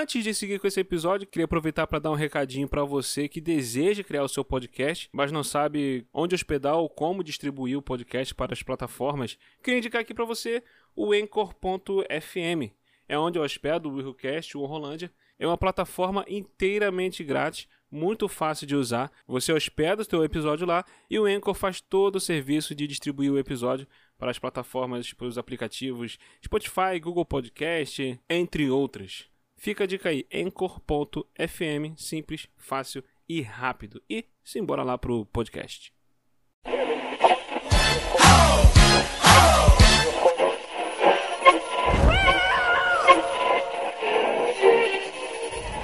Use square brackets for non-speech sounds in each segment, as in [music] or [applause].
Antes de seguir com esse episódio, queria aproveitar para dar um recadinho para você que deseja criar o seu podcast, mas não sabe onde hospedar ou como distribuir o podcast para as plataformas. Queria indicar aqui para você o Anchor.fm. É onde eu hospedo o WilhoCast, o Rolândia. É uma plataforma inteiramente grátis, muito fácil de usar. Você hospeda o seu episódio lá e o Anchor faz todo o serviço de distribuir o episódio para as plataformas, para os aplicativos Spotify, Google Podcast, entre outras. Fica a dica aí, Anchor.fm, simples, fácil e rápido. E simbora lá pro podcast.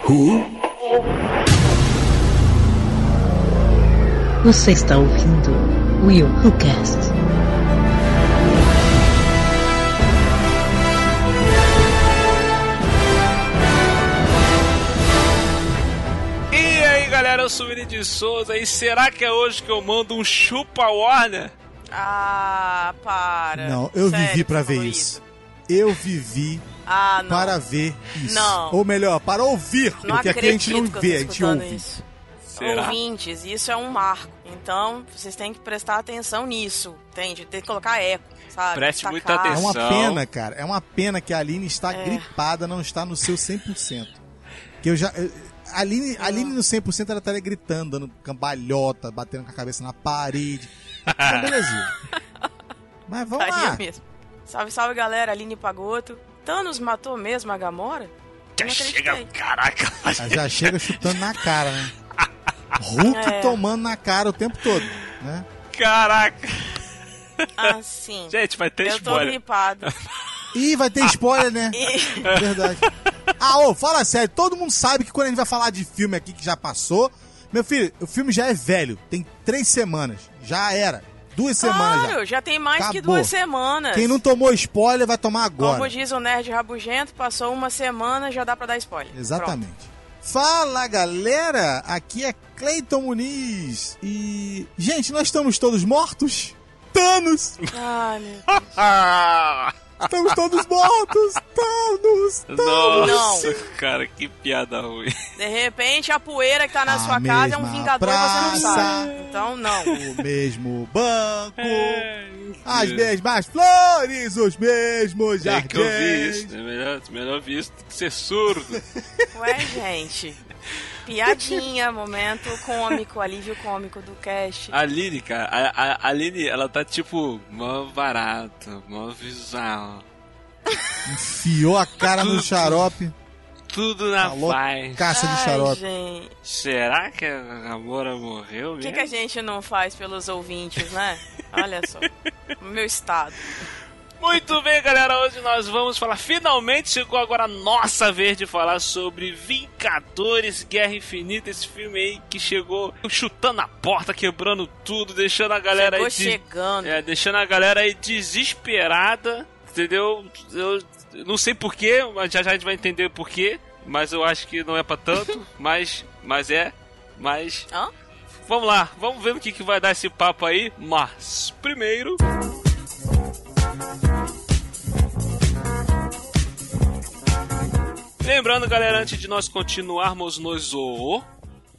Who? Você está ouvindo Will Who Cast. Galera, eu sou o Vini de Souza e será que é hoje que eu mando um chupa Warner? Ah, para. Não, eu Sério, vivi para ver isso. isso. Eu vivi ah, para ver isso. Não. Ou melhor, para ouvir, não porque aqui a gente não vê, a gente ouve. Isso. Será? Ouvintes, isso é um marco. Então, vocês têm que prestar atenção nisso, entende? Tem que colocar eco, sabe? Preste muita atenção. É uma pena, cara. É uma pena que a Aline está é. gripada, não está no seu 100%. Que eu já... Eu, a Aline, a Aline no 100% ela estaria gritando, dando cambalhota, batendo com a cabeça na parede. [laughs] Então, beleza. Mas vamos Faria lá. Mesmo. Salve, salve galera, Aline Pagoto. Thanos matou mesmo a Gamora? Já chega, caraca. Já chega chutando na cara, né? [laughs] Hulk é. tomando na cara o tempo todo, né? Caraca. Assim. Gente, vai ter eu spoiler. Eu tô gripado. [laughs] Ih, vai ter spoiler, né? [laughs] Verdade. Ah, ô, fala sério, todo mundo sabe que quando a gente vai falar de filme aqui que já passou, meu filho, o filme já é velho, tem três semanas, já era. Duas semanas claro, já. já tem mais Acabou. que duas semanas. Quem não tomou spoiler vai tomar agora. Como diz o Nerd Rabugento, passou uma semana, já dá pra dar spoiler. Exatamente. Pronto. Fala galera, aqui é Cleiton Muniz e. Gente, nós estamos todos mortos? Thanos! Ai, meu Deus. [laughs] Estamos todos mortos! Thanos! Thanos! Nossa, não. cara, que piada ruim. De repente, a poeira que tá na a sua casa é um vingador praça, e você não sabe. Então, não. O mesmo banco, é, as mesmas flores, os mesmos jardins. É que eu vi isso, é melhor, melhor visto que ser surdo. Ué, gente... Piadinha, momento cômico, alívio cômico do cast. A Aline, cara, a, a, a Aline, ela tá tipo, mó barata, mó visual. Enfiou a cara no xarope. Tudo na Falou paz. Caixa de xarope. Gente. Será que a Gamora morreu mesmo? O que, que a gente não faz pelos ouvintes, né? Olha só. O meu estado. Muito bem, galera. Hoje nós vamos falar. Finalmente chegou agora a nossa vez de falar sobre Vingadores Guerra Infinita. Esse filme aí que chegou chutando a porta, quebrando tudo, deixando a galera chegou aí. chegando. É, deixando a galera aí desesperada. Entendeu? Eu não sei porquê, mas já já a gente vai entender porquê. Mas eu acho que não é para tanto. [laughs] mas, mas é. Mas. Hã? Vamos lá, vamos ver no que, que vai dar esse papo aí. Mas, primeiro. Lembrando, galera, antes de nós continuarmos no Zoo,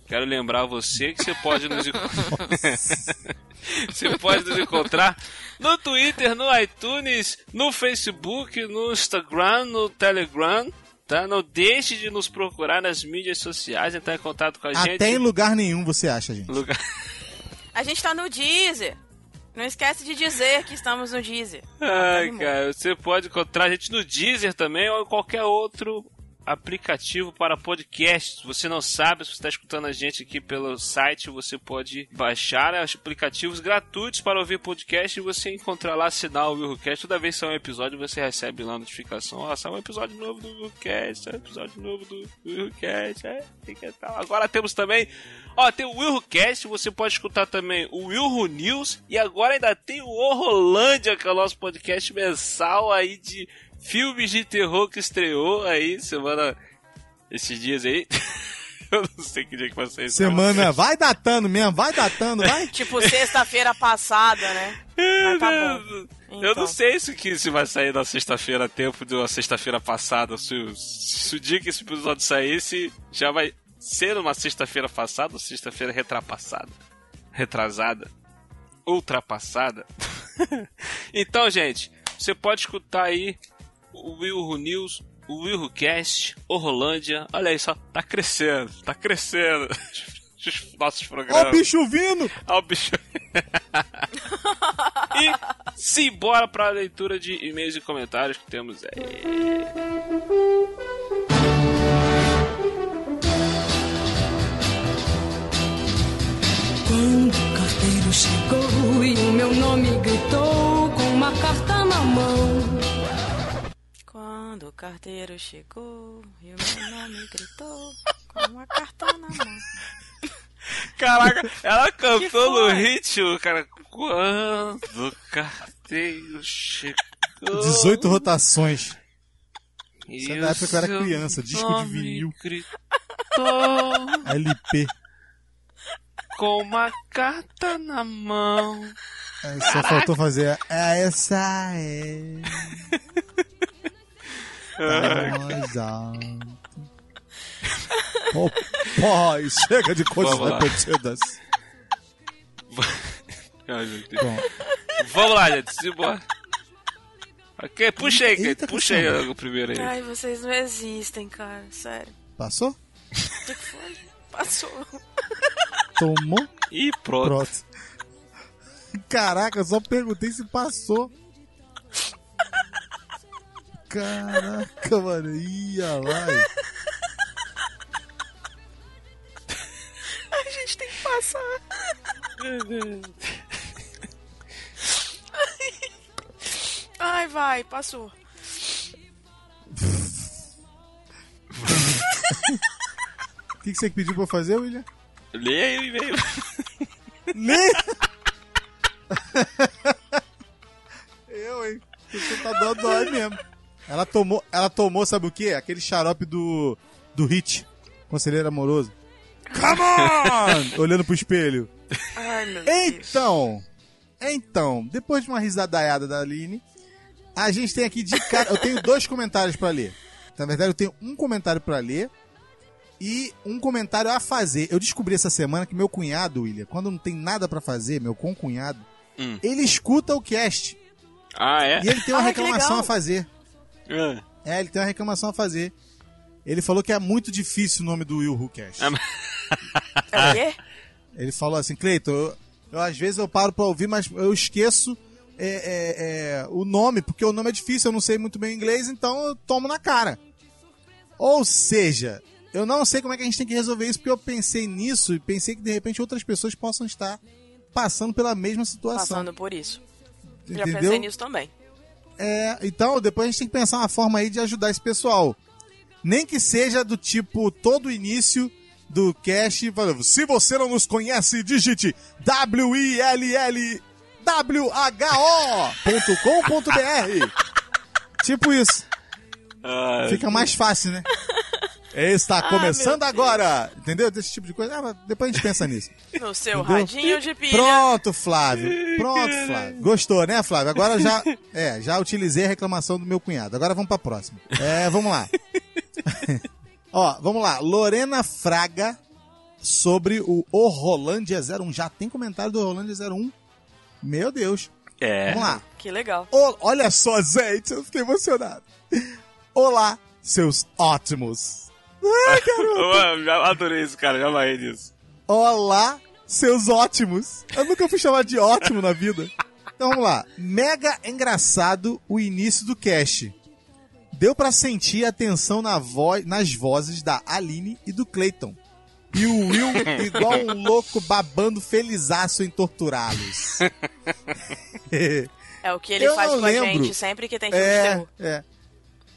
quero lembrar você que você pode nos [laughs] você pode nos encontrar no Twitter, no iTunes, no Facebook, no Instagram, no Telegram. Tá? Não deixe de nos procurar nas mídias sociais, entrar em contato com a gente. Até em lugar nenhum você acha, gente. Lugar... A gente tá no Deezer. Não esquece de dizer que estamos no Deezer. Ai, tá cara, você pode encontrar a gente no Deezer também ou em qualquer outro aplicativo para podcast. Se você não sabe, se você está escutando a gente aqui pelo site, você pode baixar os aplicativos gratuitos para ouvir podcast e você encontrar lá, assinar o Willcast. Toda vez que sai um episódio, você recebe lá a notificação. Ó, sai um episódio novo do Willcast, sai um episódio novo do Willcast. É, Agora temos também, ó, tem o Willcast, você pode escutar também o Wilho News e agora ainda tem o Horrolândia, que é o nosso podcast mensal aí de filmes de terror que estreou aí semana. esses dias aí. [laughs] Eu não sei que dia que vai sair. esse Semana, vai datando mesmo, vai datando, vai. [laughs] Tipo, sexta-feira passada, né? Mas tá bom. Eu Então. não sei se, que, se vai sair na sexta-feira tempo de uma sexta-feira passada. Se, o- se o dia que esse episódio saísse já vai ser uma sexta-feira passada ou sexta-feira retrapassada. Retrasada. Ultrapassada. [laughs] então, gente, você pode escutar aí o Will News, o Will Cast, o Rolândia. Olha aí só, tá crescendo, tá crescendo. Os [laughs] nossos Ó programas. o bicho vindo! Ó o bicho. [laughs] e simbora pra leitura de e-mails e comentários que temos aí. Quando o carteiro chegou e o meu nome gritou com uma carta na mão. Carteiro chegou e o meu nome gritou com uma carta na mão. Caraca, ela cantou no ritmo, cara. Quando o carteiro chegou. 18 rotações. Isso é da época que eu era criança, disco de nome vinil. Gritou LP. com uma carta na mão. Aí só faltou fazer. É, essa é. [laughs] Oh, pai, chega de coisas repetidas. [laughs] Ai, meu Deus. Bom, Vamos lá, gente, simbora. Ok, puxa aí, Eita, puxa aí o primeiro aí. Ai, vocês não existem, cara. Sério. passou? O que que foi? Passou. Tomou? E pronto. Pronto. Caraca, eu só perguntei se passou. Caraca, mano. Ia lá. A gente tem que passar. Ai, vai, passou. O que, que você pediu pra eu fazer, William? Lê aí o e-mail. Lê! [laughs] eu, hein? Você tá dando dói mesmo. Ela tomou, ela tomou, sabe o quê? Aquele xarope do, do Hit, Conselheiro Amoroso. Come on! [laughs] Olhando pro espelho. Ai, meu Deus. Então, então, depois de uma risadaiada da Aline, a gente tem aqui de cara. Eu tenho dois comentários pra ler. Na verdade, eu tenho um comentário pra ler e um comentário a fazer. Eu descobri essa semana que meu cunhado, William, quando não tem nada pra fazer, meu concunhado, Hum. ele escuta o cast Ah, é? e ele tem uma que reclamação a fazer. Ah, É, ele tem uma reclamação a fazer. Ele falou que é muito difícil o nome do Will Who mas- É o quê? [laughs] Ele falou assim, Cleiton, eu, eu, às vezes eu paro pra ouvir, mas eu esqueço é, é, é, o nome, porque o nome é difícil, eu não sei muito bem inglês, então eu tomo na cara. Ou seja, eu não sei como é que a gente tem que resolver isso, porque eu pensei nisso e pensei que de repente outras pessoas possam estar passando pela mesma situação. Passando por isso. Já entendeu? pensei nisso também. É, então depois a gente tem que pensar uma forma aí de ajudar esse pessoal. Nem que seja do tipo todo início do cast. falando, Se você não nos conhece, digite W-I-L-L-W-H-O.com.br. tipo isso. ah, Fica mais fácil, né? Está começando meu agora. Entendeu? Desse tipo de coisa. Ah, mas depois a gente pensa nisso. [laughs] No seu Entendeu? radinho de pilha. Pronto, Flávio. Pronto, [laughs] Flávio. Gostou, né, Flávio? Agora já, [laughs] é, já utilizei a reclamação do meu cunhado. Agora vamos pra próxima. É, vamos lá. Ó, vamos lá. Lorena Fraga sobre o O Rolândia 01. Já tem comentário do Rolândia 01? Meu Deus. é. Vamos lá. Que legal. Ô, olha só, gente, eu fiquei emocionado. Olá, seus ótimos. Ai, garoto. Eu adorei isso, cara. Já amarrei disso. Olá, seus ótimos. Eu nunca fui chamado de ótimo na vida. Então vamos lá. Mega engraçado o início do cast. Deu pra sentir a tensão na voz, nas vozes da Aline e do Clayton. E o Will [laughs] igual um louco babando felizaço em torturá-los. [laughs] [laughs] É o que ele Eu faz com a lembro. gente sempre que tem filme de É, terror. é.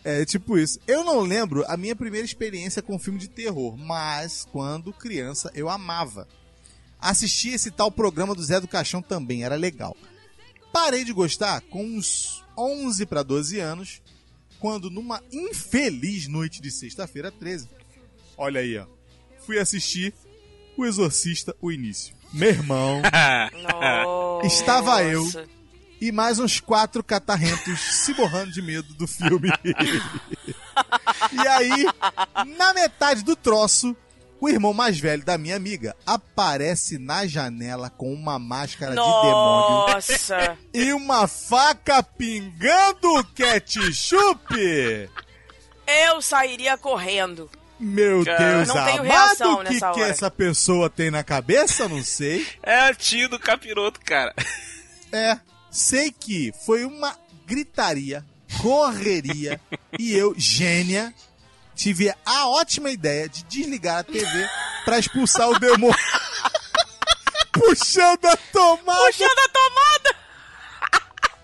É tipo isso. Eu não lembro a minha primeira experiência com filme de terror, mas quando criança eu amava. Assisti esse tal programa do Zé do Caixão também, era legal. Parei de gostar com uns 11 para 12 anos, quando numa infeliz noite de sexta-feira 13, olha aí, ó, fui assistir O Exorcista, o início. Meu irmão. [laughs] Estava eu. E mais uns quatro catarrentos [laughs] se borrando de medo do filme. e aí, na metade do troço, o irmão mais velho da minha amiga aparece na janela com uma máscara de demônio Nossa. e uma faca pingando ketchup. Eu sairia correndo. Meu Cara, Deus não tenho amado, o que, nessa que hora. essa pessoa tem na cabeça? Não sei. É a tio do capiroto, cara. É, sei que foi uma gritaria, correria, [laughs] e eu, gênia, tive a ótima ideia de desligar a TV pra expulsar o demônio. [laughs] Puxando a tomada, Puxando a tomada!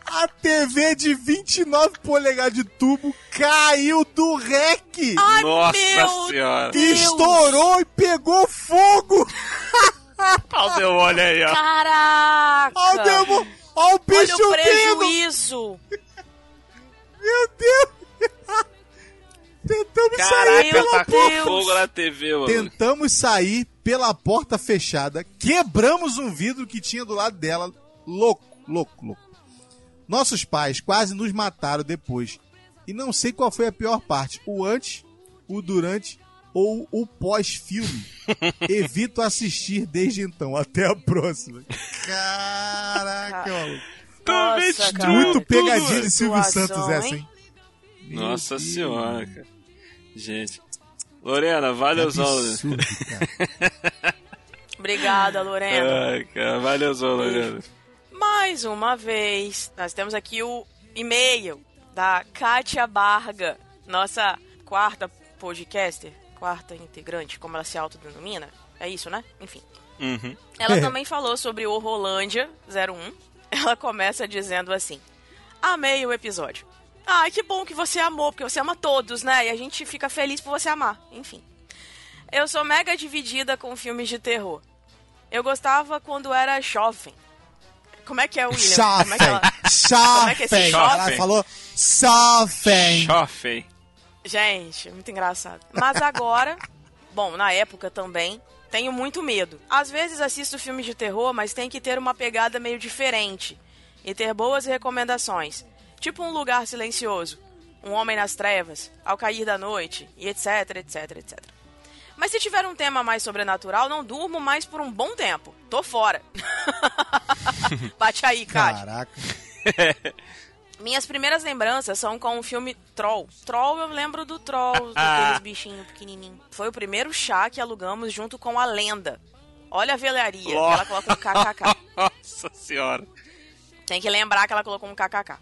a TV de 29 polegadas de tubo caiu do rec. Ai, Nossa meu senhora. Deus. Estourou e pegou fogo. [laughs] Olha o demônio aí, ó. Caraca! Olha o demônio, olha o bicho Olha o prejuízo! Meu Deus. [laughs] Tentamos sair Caraca, Meu tacou Deus. fogo na TV, mano. Tentamos sair pela porta fechada, quebramos um vidro que tinha do lado dela. Louco, louco, louco. Nossos pais quase nos mataram depois. E não sei qual foi a pior parte: o antes, o durante ou o pós-filme. [laughs] Evito assistir desde então. Até a próxima. Caraca. Também Nossa. Muito pegadinha de Silvio Situação, Santos essa, hein? hein? Nossa Meu Deus. senhora, cara. Gente. Lorena, valeuzão. absurdo, cara. [laughs] Obrigada, Lorena. Ai, cara, valeuzão, Lorena. Mais uma vez, nós temos aqui o e-mail da Kátia Barga, nossa quarta podcaster, quarta integrante, como ela se autodenomina. É isso, né? Enfim. Uhum. Ela também falou sobre o Rolândia 01. Ela começa dizendo assim: Amei o episódio. Ai, que bom que você amou, porque você ama todos, né? E a gente fica feliz por você amar. Enfim. Eu sou mega dividida com filmes de terror. Eu gostava quando era jovem. Como é que é, William? Como é que ela... Como é que é esse? Ela falou. Chofei. Gente, muito engraçado. Mas agora, [laughs] bom, na época também, tenho muito medo. Às vezes assisto filmes de terror, mas tem que ter uma pegada meio diferente e ter boas recomendações. Tipo um lugar silencioso, um homem nas trevas, ao cair da noite, e etc, etc, etc. Mas se tiver um tema mais sobrenatural, não durmo mais por um bom tempo. Tô fora. [laughs] Bate aí, Kátia. Caraca. [laughs] Minhas primeiras lembranças são com o filme Troll. Troll, eu lembro do Troll, [laughs] daqueles bichinhos pequenininhos. Foi o primeiro chá que alugamos junto com a lenda. Olha a velaria, que ela coloca um kkk. [laughs] Nossa senhora. Tem que lembrar que ela colocou um kkk.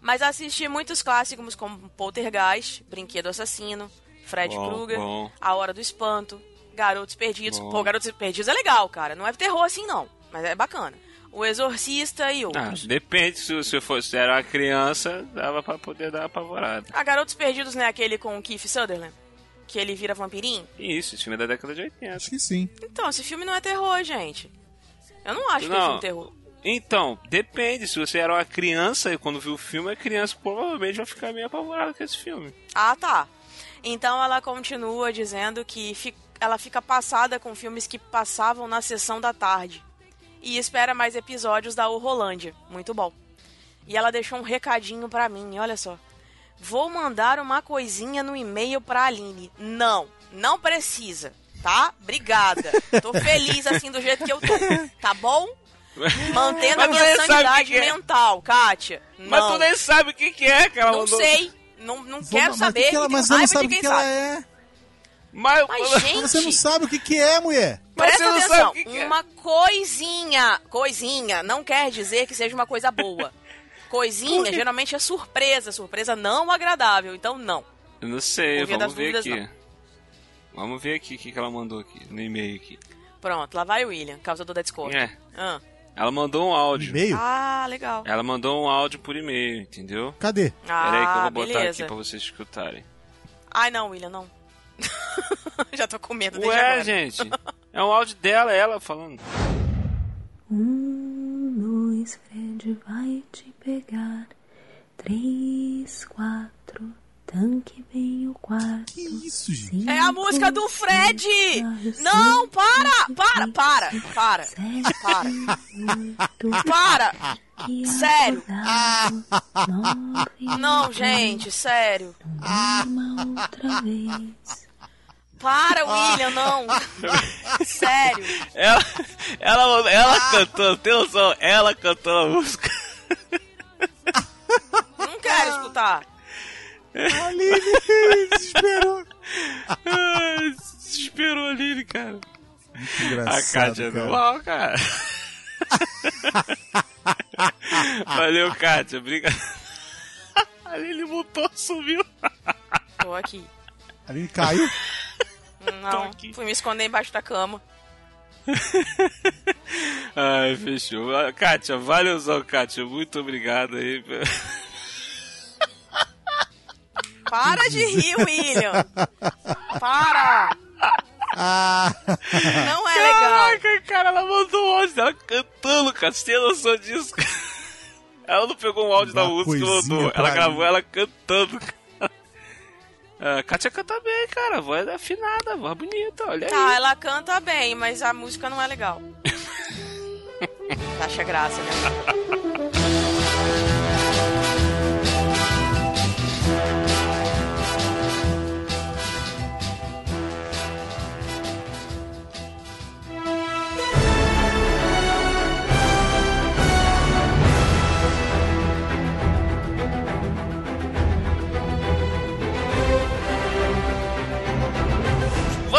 Mas assisti muitos clássicos como Poltergeist, Brinquedo Assassino, Fred Krueger. A Hora do Espanto, Garotos Perdidos. Bom. Pô, Garotos Perdidos é legal, cara. Não é terror assim, não. Mas é bacana. O Exorcista e Ah, outros. depende, se, se eu fosse se era uma criança, dava pra poder dar uma apavorada. A Garotos Perdidos não é aquele com o Keith Sutherland? Que ele vira vampirinho? Isso, esse filme é da década de 80. Acho que sim. Então, esse filme não é terror, gente. Eu não acho que é Não. filme terror. Então, depende. Se você era uma criança e quando viu o filme, a criança provavelmente vai ficar meio apavorada com esse filme. Ah, tá. Então ela continua dizendo que fi- ela fica passada com filmes que passavam na sessão da tarde. E espera mais episódios da Horrolândia. Muito bom. E ela deixou um recadinho pra mim, olha só. Vou mandar uma coisinha no e-mail pra Aline. Não, não precisa, tá? Obrigada. Tô feliz assim do jeito que eu tô. Tá bom? Mantendo a Mas minha sanidade que é. mental, Kátia. Mas Não. tu nem sabe o que, que é, cara. Não sei. Não, não quero mas saber. que que ela- mas não sabe o quem que, que ela sabe. é. Mas, Mas, gente, Você não sabe o que, que é, mulher. Mas presta você não sabe atenção. o que que é. Uma coisinha, coisinha, não quer dizer que seja uma coisa boa. Coisinha geralmente é surpresa, surpresa não agradável, então não. Eu não sei, vamos ver dúvidas, aqui. Vamos ver aqui o que, que ela mandou aqui, no e-mail aqui. Pronto, lá vai o William, causador da Discord. É, Ah, ela mandou um áudio. E-mail? Ah, legal. Ela mandou um áudio por e-mail, entendeu? Cadê? Ah, Pera aí que eu vou botar beleza. aqui pra vocês escutarem. Ai, não, William, não. [laughs] Já tô com medo desde Ué, agora. gente, é um áudio dela, ela falando. Um, dois, Fred vai te pegar. Três, quatro, Tanque bem o quarto. Que isso, gente? É a música do Fred! Não, para! Para, para, para, [laughs] para, para! Sério! [laughs] Não, gente, sério. Uma outra vez. Para, William, não. [laughs] Sério. Ela, ela, ela cantou, tem noção? Ela cantou a música. Não quero escutar. Aline desesperou. Ai, Desesperou a Aline, cara. Que A engraçado, Kátia é cara. normal, cara. Valeu, Kátia. Obrigado. A Aline mutou, sumiu. Tô aqui. Aline caiu. Não, aqui. fui me esconder embaixo da cama. [laughs] Ai, fechou. Ah, Kátia, valeuzão, Kátia. Muito obrigado aí. [laughs] Para de rir, William. Para. Ah, Não é legal. Caraca, cara, ela mandou um áudio dela cantando, cara. Você tem noção disso? [laughs] Ela não pegou um áudio da música e mandou. Ela gravou ela cantando, cara. A Kátia canta bem, cara. A voz é afinada, a voz bonita, olha aí. Tá, ela canta bem, mas a música não é legal. [laughs] Acha graça, né? [laughs]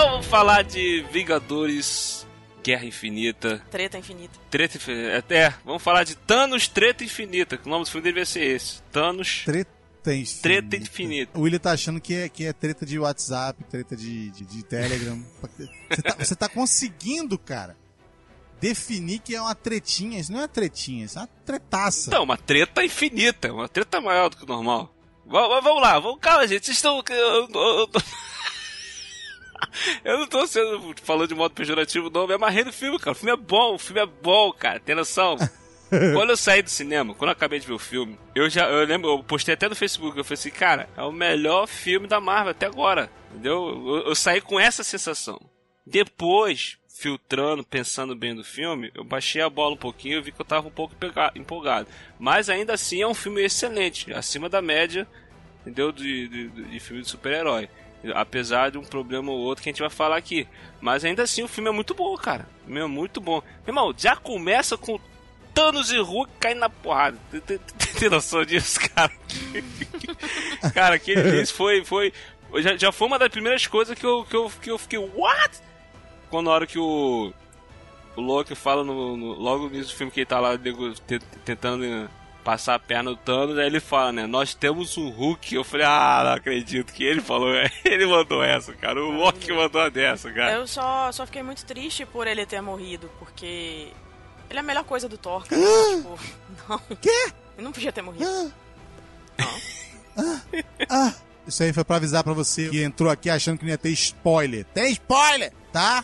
Vamos falar de Vingadores Guerra Infinita. Treta infinita. Treta Infinita. Até, vamos falar de Thanos Treta Infinita. Que o nome do filme deveria ser esse: Thanos treta infinita. Treta Infinita. O William tá achando que é, que é treta de WhatsApp, treta de, de, de Telegram. Você tá, você tá conseguindo, cara, definir que é uma tretinha. Isso não é uma tretinha, isso é uma tretaça. Então, uma treta infinita, uma treta maior do que o normal. Vamos, vamos lá, vamos, calma, gente. Vocês estão. Eu, eu, eu, [laughs] eu não tô sendo falando de modo pejorativo, não. Eu me amarrei no filme, cara. O filme é bom, o filme é bom, cara. Tem noção? [laughs] quando eu saí do cinema, quando eu acabei de ver o filme, eu já. Eu lembro, eu postei até no Facebook. Eu falei assim, cara, é o melhor filme da Marvel até agora. Entendeu? Eu, eu saí com essa sensação. Depois, filtrando, pensando bem no filme, eu baixei a bola um pouquinho e vi que eu tava um pouco empolgado. Mas ainda assim é um filme excelente, acima da média, entendeu? De, de, de filme de super-herói. Apesar de um problema ou outro que a gente vai falar aqui. Mas ainda assim o filme é muito bom, cara. O filme é muito bom. Meu irmão, já começa com Thanos e Hulk caindo na porrada. Tem, noção disso, cara? [laughs] cara, aquele início foi. foi já, já foi uma das primeiras coisas que eu, que eu, que eu fiquei. What? Quando na hora que o. O Loki fala no, no- logo no início do filme que ele tá lá tentando passar a perna do Thanos, aí ele fala, né? Nós temos um Hulk. Eu falei, ah, não acredito que ele falou. [laughs] Ele mandou essa, cara. O Loki mandou uma dessa, cara. Eu só, só fiquei muito triste por ele ter morrido, porque ele é a melhor coisa do Thor, cara. [gasps] tipo, não. Quê? Ele não podia ter morrido. [laughs] Ah, isso aí foi pra avisar pra você que entrou aqui achando que não ia ter spoiler. Tem spoiler, tá?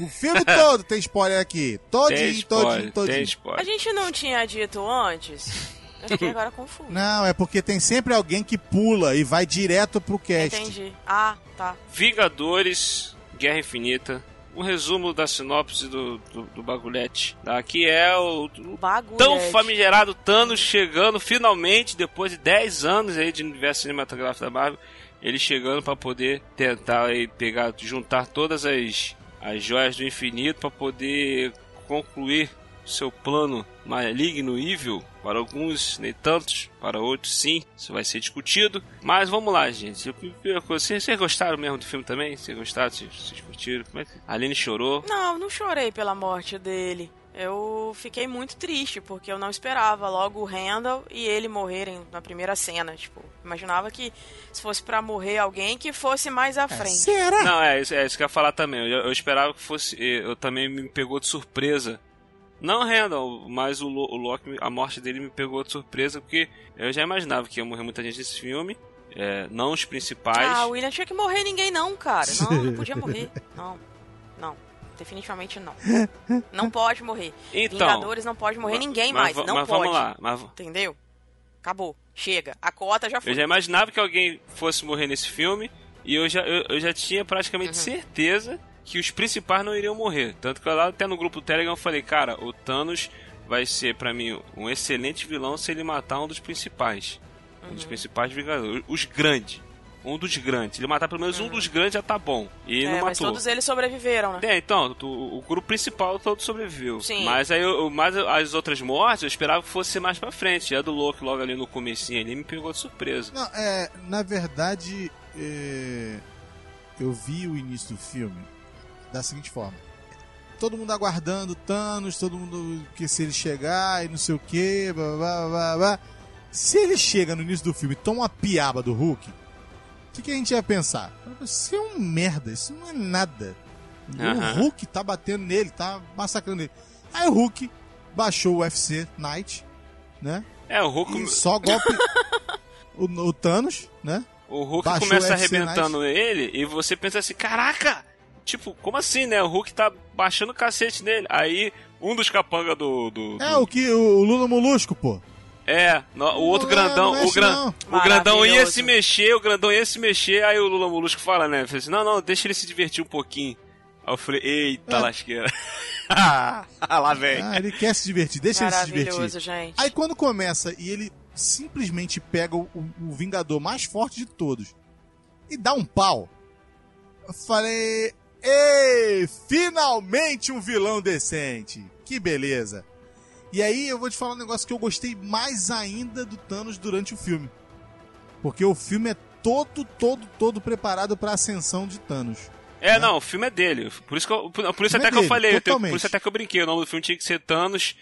O filme todo tem spoiler aqui. Todinho, Tem todinho, spoiler, todinho. tem A spoiler. gente não tinha dito antes? Eu fiquei agora confuso. Não, é porque tem sempre alguém que pula e vai direto pro cast. Entendi. Ah, tá. Vingadores, Guerra Infinita. Um resumo da sinopse do, do, do bagulhete. Tá? Que é o, o Bagulho. tão famigerado Thanos chegando finalmente, depois de 10 anos aí de universo cinematográfico da Marvel, ele chegando para poder tentar aí pegar, juntar todas as, as joias do infinito para poder concluir seu plano maligno evil. Para alguns, nem tantos, para outros sim, isso vai ser discutido. Mas vamos lá, gente. Vocês gostaram mesmo do filme também? Vocês gostaram? Vocês, vocês curtiram? Como é que... A Aline chorou. Não, não chorei pela morte dele. Eu fiquei muito triste, porque eu não esperava logo o Randall e ele morrerem na primeira cena. Tipo, imaginava que se fosse pra morrer alguém, que fosse mais à frente. Será? Não, é, isso- é isso que eu ia falar também. Eu, eu esperava que fosse. Eu também me pegou de surpresa. Não Randall, mas o, o Loki, a morte dele me pegou de surpresa, porque eu já imaginava que ia morrer muita gente nesse filme. é, não os principais. Ah, o William tinha que morrer ninguém não, cara. Não, não podia [laughs] morrer. Não, não. Definitivamente não. [laughs] Não pode morrer. Então, Vingadores não pode morrer ninguém mas mais. Não mas pode. vamos lá. Mas, Entendeu? Acabou. Chega. A cota já foi. Eu já imaginava que alguém fosse morrer nesse filme e eu já, eu, eu já tinha praticamente Uhum. certeza que os principais não iriam morrer. Tanto que lá até no grupo do Telegram eu falei, cara, o Thanos vai ser pra mim um excelente vilão se ele matar um dos principais. Um Uhum. dos principais Vingadores. Os grandes. Um dos grandes. Ele matar pelo menos um dos grandes já tá bom. E ele Uhum. É, não mas matou. todos eles sobreviveram, né? É, então, tu- o grupo principal todo sobreviveu. Sim. Mas aí, eu- mas as outras mortes, eu esperava que fosse mais pra frente. E a do Loki logo ali no comecinho ali me pegou de surpresa. Não, é, na verdade, é, eu vi o início do filme da seguinte forma. Todo mundo aguardando Thanos, todo mundo que se ele chegar e não sei o que, blá, blá, blá, blá. Se ele chega no início do filme e toma uma piaba do Hulk, o que, que a gente ia pensar? Isso é um merda, isso não é nada. Aham. O Hulk tá batendo nele, tá massacrando ele. Aí o Hulk baixou o UFC Night, né? É, o Hulk, E só golpe. [laughs] o, o Thanos, né? o Hulk baixou começa o arrebentando ele e você pensa assim, caraca! Tipo, como assim, né? O Hulk tá baixando o cacete nele. Aí, um dos capangas do, do, É do- o que o Lula Molusco, pô. É, no- o outro Não grandão, não é o, gran, o grandão ia se mexer, o grandão ia se mexer, aí o Lula Molusco fala, né? Fala assim, não, não, deixa ele se divertir um pouquinho. Aí eu falei, eita É. lasqueira. [laughs] Lá vem. Ah, ele quer se divertir, deixa ele se Maravilhoso, divertir. gente. Aí quando começa e ele simplesmente pega o, o Vingador mais forte de todos e dá um pau, eu falei, ei, finalmente um vilão decente. Que beleza. E aí eu vou te falar um negócio que eu gostei mais ainda do Thanos durante o filme. Porque o filme é todo, todo, todo preparado pra ascensão de Thanos. É, não, o filme é dele. Por isso, que eu, por, isso filme até é que eu dele, falei, eu totalmente. por isso até que eu brinquei. O nome do filme tinha que ser Thanos,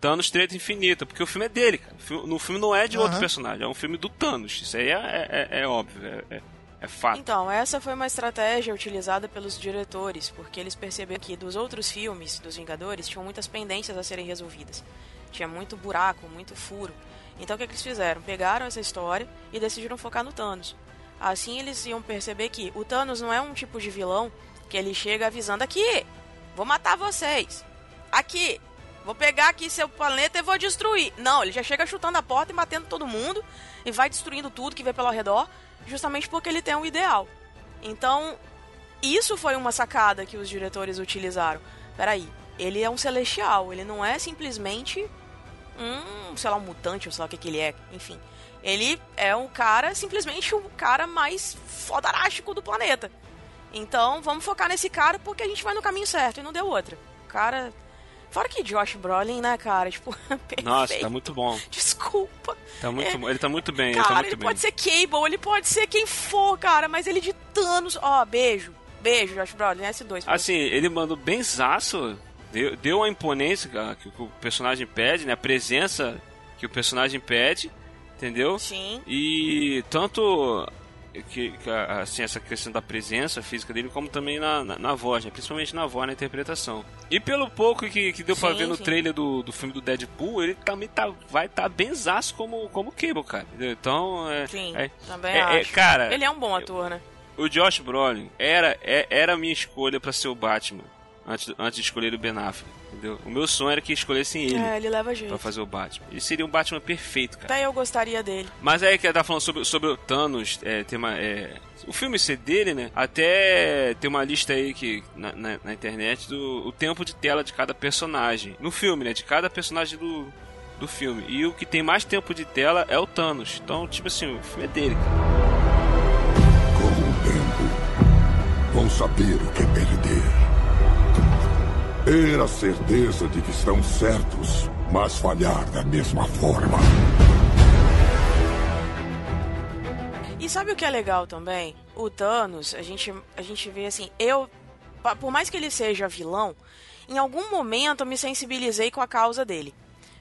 Thanos Treta Infinita, porque o filme é dele, cara. O filme- No filme não é de outro Aham. personagem, é um filme do Thanos. Isso aí é, é, é- é óbvio, é, é, é fato. Então, essa foi uma estratégia utilizada pelos diretores, porque eles perceberam que dos outros filmes dos Vingadores tinham muitas pendências a serem resolvidas. Tinha muito buraco, muito furo. Então o que, que eles fizeram? Pegaram essa história e decidiram focar no Thanos. Assim eles iam perceber que o Thanos não é um tipo de vilão que ele chega avisando aqui, vou matar vocês. Aqui, vou pegar aqui seu planeta e vou destruir. Não, ele já chega chutando a porta e matando todo mundo e vai destruindo tudo que vê pelo redor, justamente porque ele tem um ideal. Então, isso foi uma sacada que os diretores utilizaram. Peraí, ele é um celestial, ele não é simplesmente um, sei lá, um mutante, ou sei lá o que, que ele é, enfim. Ele é um cara, simplesmente o cara mais fodarástico do planeta. Então, vamos focar nesse cara porque a gente vai no caminho certo e não deu outra. O cara. Fora que Josh Brolin, né, cara? Tipo, [laughs] perfeito. Nossa, tá muito bom. Desculpa. Tá muito, bom. Ele tá muito bem, ele Cara, tá muito ele bem. pode ser Cable, ele pode ser quem for, cara, mas ele de Thanos. Ó, beijo. Beijo, Josh Brolin, S2. pra Assim, ele mandou bem zaço, deu, deu uma imponência que o personagem pede, né? A presença que o personagem pede, entendeu? você. Sim. E tanto que, que, assim, essa questão da presença física dele, como também na, na, na voz, né? principalmente na voz, na interpretação. E pelo pouco que, que deu pra Sim, ver no sim. trailer do, do filme do Deadpool, ele também tá, vai estar tá benzaço como, como Cable, cara. Então, é, Sim, é, também é- é, cara, Ele é um bom ator, né? o Josh Brolin era, é- era a minha escolha pra ser o Batman, antes, antes de escolher o Ben Affleck, entendeu? O meu sonho era que escolhessem ele É, ele leva pra jeito. fazer o Batman. Ele seria um Batman perfeito, cara. Até eu gostaria dele. Mas aí que ela tá falando sobre, sobre o Thanos, é, tem uma, é, o filme ser dele, né? Até tem uma lista aí que na, na- na internet do o tempo de tela de cada personagem. No filme, né? De cada personagem do, do filme. E o que tem mais tempo de tela é o Thanos. Então, tipo assim, o filme é dele, cara. Com o tempo, vão saber o que é perder. Ter a certeza de que estão certos, mas falhar da mesma forma. E sabe o que é legal também? O Thanos, a gente, a gente vê assim, eu, por mais que ele seja vilão, em algum momento eu me sensibilizei com a causa dele.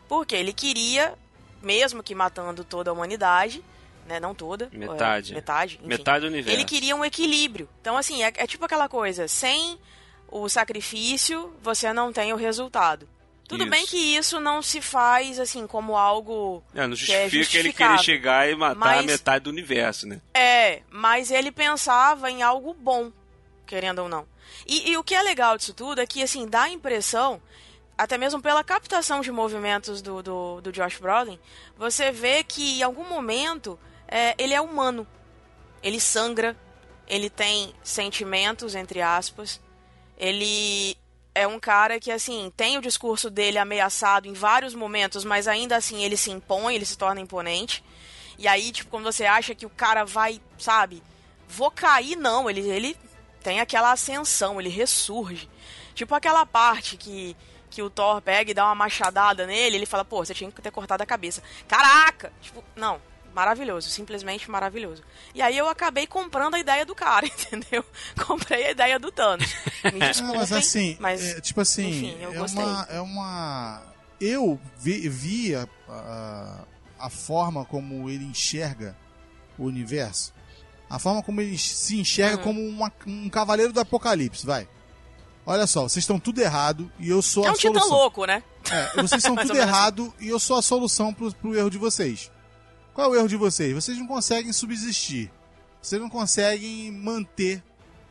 Porque ele queria, mesmo que matando toda a humanidade, né, não toda, Metade. é, metade, enfim, Metade do universo. ele queria um equilíbrio. Então, assim, é, é tipo aquela coisa, sem o sacrifício, você não tem o resultado. Tudo Isso. bem que isso não se faz, assim, como algo É, não que é justifica ele querer chegar e matar Mas- a metade do universo, né? É, mas ele pensava em algo bom, querendo ou não. E, e o que é legal disso tudo é que, assim, dá a impressão até mesmo pela captação de movimentos do, do, do Josh Brolin, você vê que em algum momento é, ele é humano. Ele sangra, ele tem sentimentos, entre aspas. Ele é um cara que, assim, tem o discurso dele ameaçado em vários momentos, mas ainda assim ele se impõe, ele se torna imponente. E aí, tipo, quando você acha que o cara vai, sabe, vou cair, não, ele, ele tem aquela ascensão, ele ressurge. Tipo aquela parte que, que o Thor pega e dá uma machadada nele, ele fala, pô, você tinha que ter cortado a cabeça. Caraca! Tipo, não, maravilhoso, simplesmente maravilhoso. E aí eu acabei comprando a ideia do cara, [laughs] entendeu? Comprei a ideia do Thanos. Me desculpem, Não, mas assim, mas, é, tipo assim, enfim, eu é gostei. uma é uma eu vi, vi a, a, a forma como ele enxerga o universo, a forma como ele se enxerga Uhum. como uma- um cavaleiro do apocalipse, vai. Olha só, vocês estão tudo errado e eu sou é a um titã solução. louco, né? É, vocês estão [laughs] tudo errado e eu sou a solução pro, pro erro de vocês. Qual é o erro de vocês? Vocês não conseguem subsistir. Vocês não conseguem manter,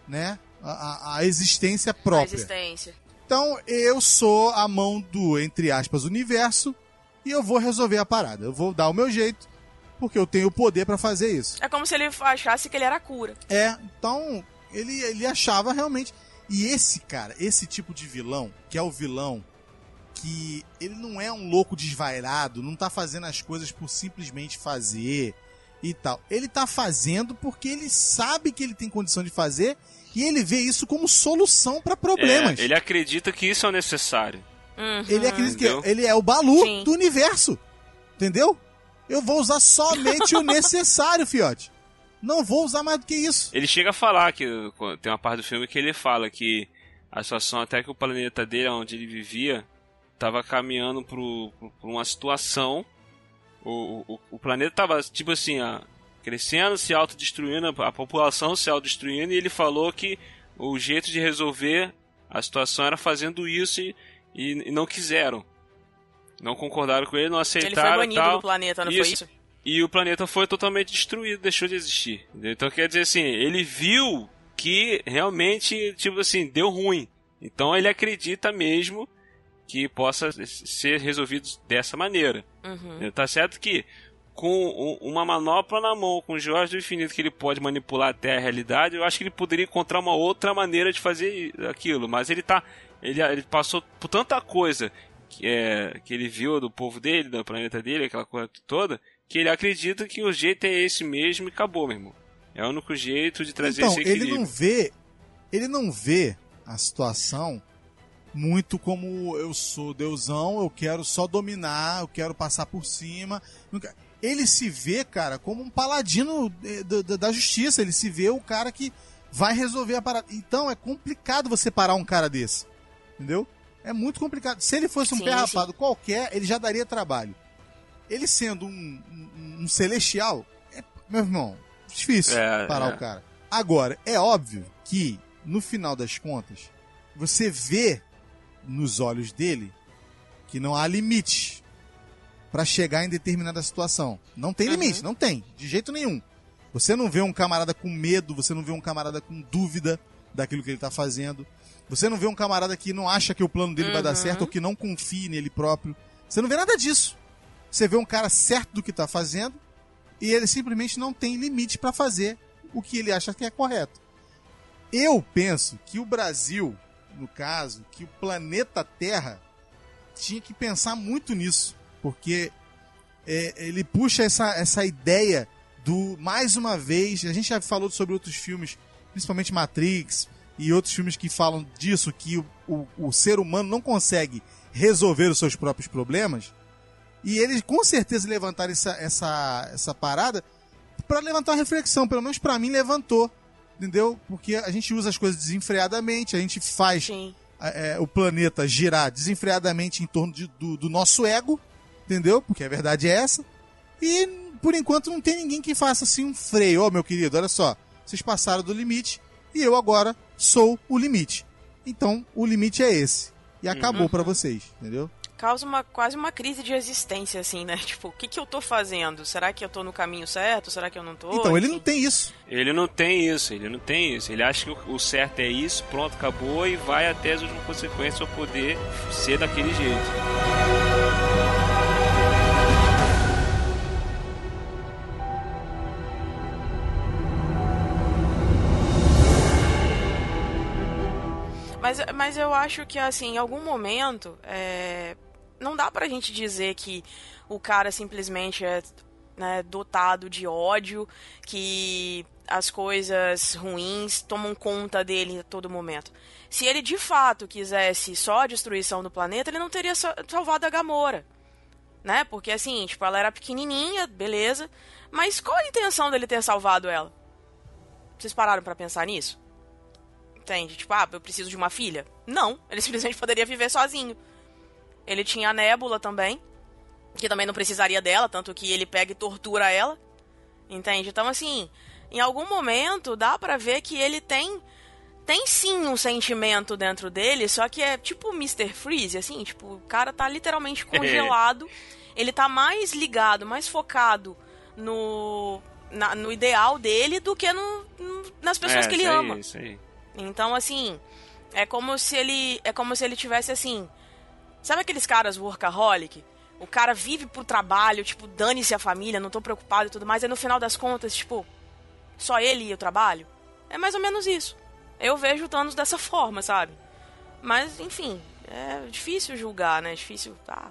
né, a, a- a existência A própria. existência. Então eu sou a mão do, entre aspas, universo e eu vou resolver a parada. Eu vou dar o meu jeito, porque eu tenho o poder pra fazer isso. É como se ele achasse que ele era a cura. É, então ele, ele achava realmente. E esse cara, esse tipo de vilão, que é o vilão que ele não é um louco desvairado, não tá fazendo as coisas por simplesmente fazer e tal. Ele tá fazendo porque ele sabe que ele tem condição de fazer e ele vê isso como solução pra problemas. É, ele acredita que isso é o necessário. Uhum. Ele acredita Entendeu? que ele é o Balu Sim. do universo. Entendeu? Eu vou usar somente o [laughs] necessário, fiote. Não vou usar mais do que isso. Ele chega a falar que tem uma parte do filme que ele fala que a situação até que o planeta dele, onde ele vivia, estava caminhando para uma situação. O, o, o planeta estava tipo assim, ó, crescendo, se autodestruindo, a população se autodestruindo, e ele falou que o jeito de resolver a situação era fazendo isso e, e, e não quiseram. Não concordaram com ele, não Ele foi aceitaram e banido tal. do planeta, não Isso. foi isso? E o planeta foi totalmente destruído, deixou de existir. entendeu? Então quer dizer assim, ele viu que realmente, tipo assim, deu ruim. Então ele acredita mesmo que possa ser resolvido dessa maneira. Uhum. Tá certo que com um- uma manopla na mão, com o Jorge do Infinito que ele pode manipular até a realidade, eu acho que ele poderia encontrar uma outra maneira de fazer aquilo. Mas ele tá. Ele, ele passou por tanta coisa que, é, que ele viu do povo dele, do planeta dele, aquela coisa toda, que ele acredita que o jeito é esse mesmo e acabou, meu irmão. É o único jeito de trazer então, esse ele equilíbrio. não vê, ele não vê a situação muito como eu sou deusão, eu quero só dominar, eu quero passar por cima. Ele se vê, cara, como um paladino eh, da- da- da justiça. Ele se vê o cara que vai resolver a parada. Então é complicado você parar um cara desse. Entendeu? É muito complicado. Se ele fosse um Sim, pé rapado qualquer, ele já daria trabalho. Ele sendo um, um- um celestial, é, meu irmão, difícil É, parar é. o cara. Agora, é óbvio que, no final das contas, você vê nos olhos dele que não há limite pra chegar em determinada situação. Não tem Uhum. limite, não tem, de jeito nenhum. Você não vê um camarada com medo, você não vê um camarada com dúvida daquilo que ele tá fazendo. Você não vê um camarada que não acha que o plano dele vai dar Uhum. certo ou que não confie nele próprio. Você não vê nada disso. Você vê um cara certo do que tá fazendo e ele simplesmente não tem limite pra fazer o que ele acha que é correto. Eu penso que o Brasil, no caso, que o planeta Terra tinha que pensar muito nisso, porque é, ele puxa essa, essa ideia do mais uma vez, a gente já falou sobre outros filmes, principalmente Matrix e outros filmes que falam disso, que o, o, o ser humano não consegue resolver os seus próprios problemas. E eles com certeza levantaram essa, essa, essa parada para levantar uma reflexão, pelo menos para mim levantou, entendeu? Porque a gente usa as coisas desenfreadamente, a gente faz Sim. é, o planeta girar desenfreadamente em torno de- do, do nosso ego, entendeu? Porque a verdade é essa. E por enquanto não tem ninguém que faça assim um freio. Ó, meu querido, olha só, vocês passaram do limite e eu agora sou o limite. Então o limite é esse. E acabou Uhum. pra vocês, entendeu? Causa uma, quase uma crise de existência, assim, né? [laughs] Tipo, o que, que eu tô fazendo? Será que eu tô no caminho certo? Será que eu não tô? Então, ele não tem isso. Ele não tem isso, ele não tem isso. Ele acha que o- o certo é isso, pronto, acabou e vai até as últimas consequências pra poder ser daquele jeito. Mas, mas eu acho que, assim, em algum momento, é, não dá pra gente dizer que o cara simplesmente é né, dotado de ódio, que as coisas ruins tomam conta dele a todo momento. Se ele de fato quisesse só a destruição do planeta, ele não teria sa- salvado a Gamora. Né? Porque assim, tipo, ela era pequenininha, beleza. Mas qual a intenção dele ter salvado ela? Vocês pararam pra pensar nisso? Entende? Tipo, ah, eu preciso de uma filha? Não, ele [laughs] simplesmente poderia viver sozinho. Ele tinha a Nébula também, que também não precisaria dela, tanto que ele pega e tortura ela. Entende? Então, assim, em algum momento dá pra ver que ele tem tem sim um sentimento dentro dele, só que é tipo Mr. Freeze, assim, tipo, o cara tá literalmente [laughs] congelado. ele tá mais ligado, mais focado no na- no ideal dele do que no, no- nas pessoas é, que ele aí, ama. Então, assim, é como se ele. É como se ele tivesse assim. Sabe aqueles caras workaholic? O cara vive pro trabalho, tipo, dane-se a família, não tô preocupado e tudo mais. Aí no final das contas, tipo, só ele e o trabalho? É mais ou menos isso. Eu vejo o Thanos dessa [laughs] forma, sabe? Mas, enfim, é difícil julgar, né? É difícil. Ah.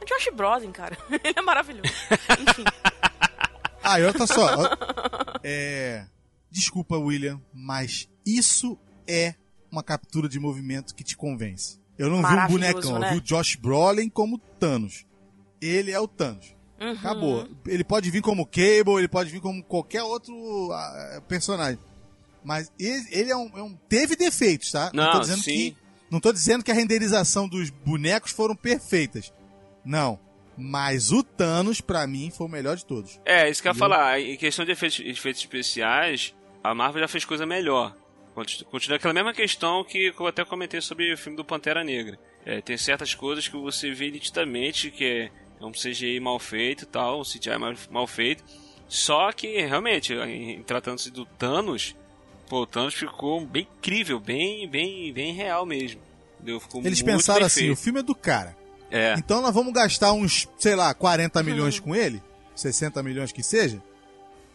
É Josh Brolin, cara. [laughs] ele é maravilhoso. Enfim. [laughs] Ah, e olha só. é, desculpa, William, mas isso é uma captura de movimento que te convence. Eu não vi um bonecão, né? eu vi o Josh Brolin como Thanos. Ele é o Thanos. Uhum. Acabou. Ele pode vir como Cable, ele pode vir como qualquer outro ah, personagem. Mas ele, ele é, um, é um- Teve defeitos, tá? Não, tô dizendo sim. que. Não tô dizendo que a renderização dos bonecos foram perfeitas. Não. Mas o Thanos, pra mim, foi o melhor de todos. É, isso que eu ia falar. Em questão de efeitos, efeitos especiais, a Marvel já fez coisa melhor. Continu- Continua aquela mesma questão que eu até comentei sobre o filme do Pantera Negra. É, tem certas coisas que você vê nitidamente que é é um CGI mal feito e tal, um CGI mal, mal feito. Só que, realmente, em- tratando-se do Thanos, pô, o Thanos ficou bem incrível, bem, bem, bem real mesmo. Eles muito pensaram assim: o feito. filme é do cara. É. Então nós vamos gastar uns, sei lá, 40 milhões com ele, 60 milhões que seja,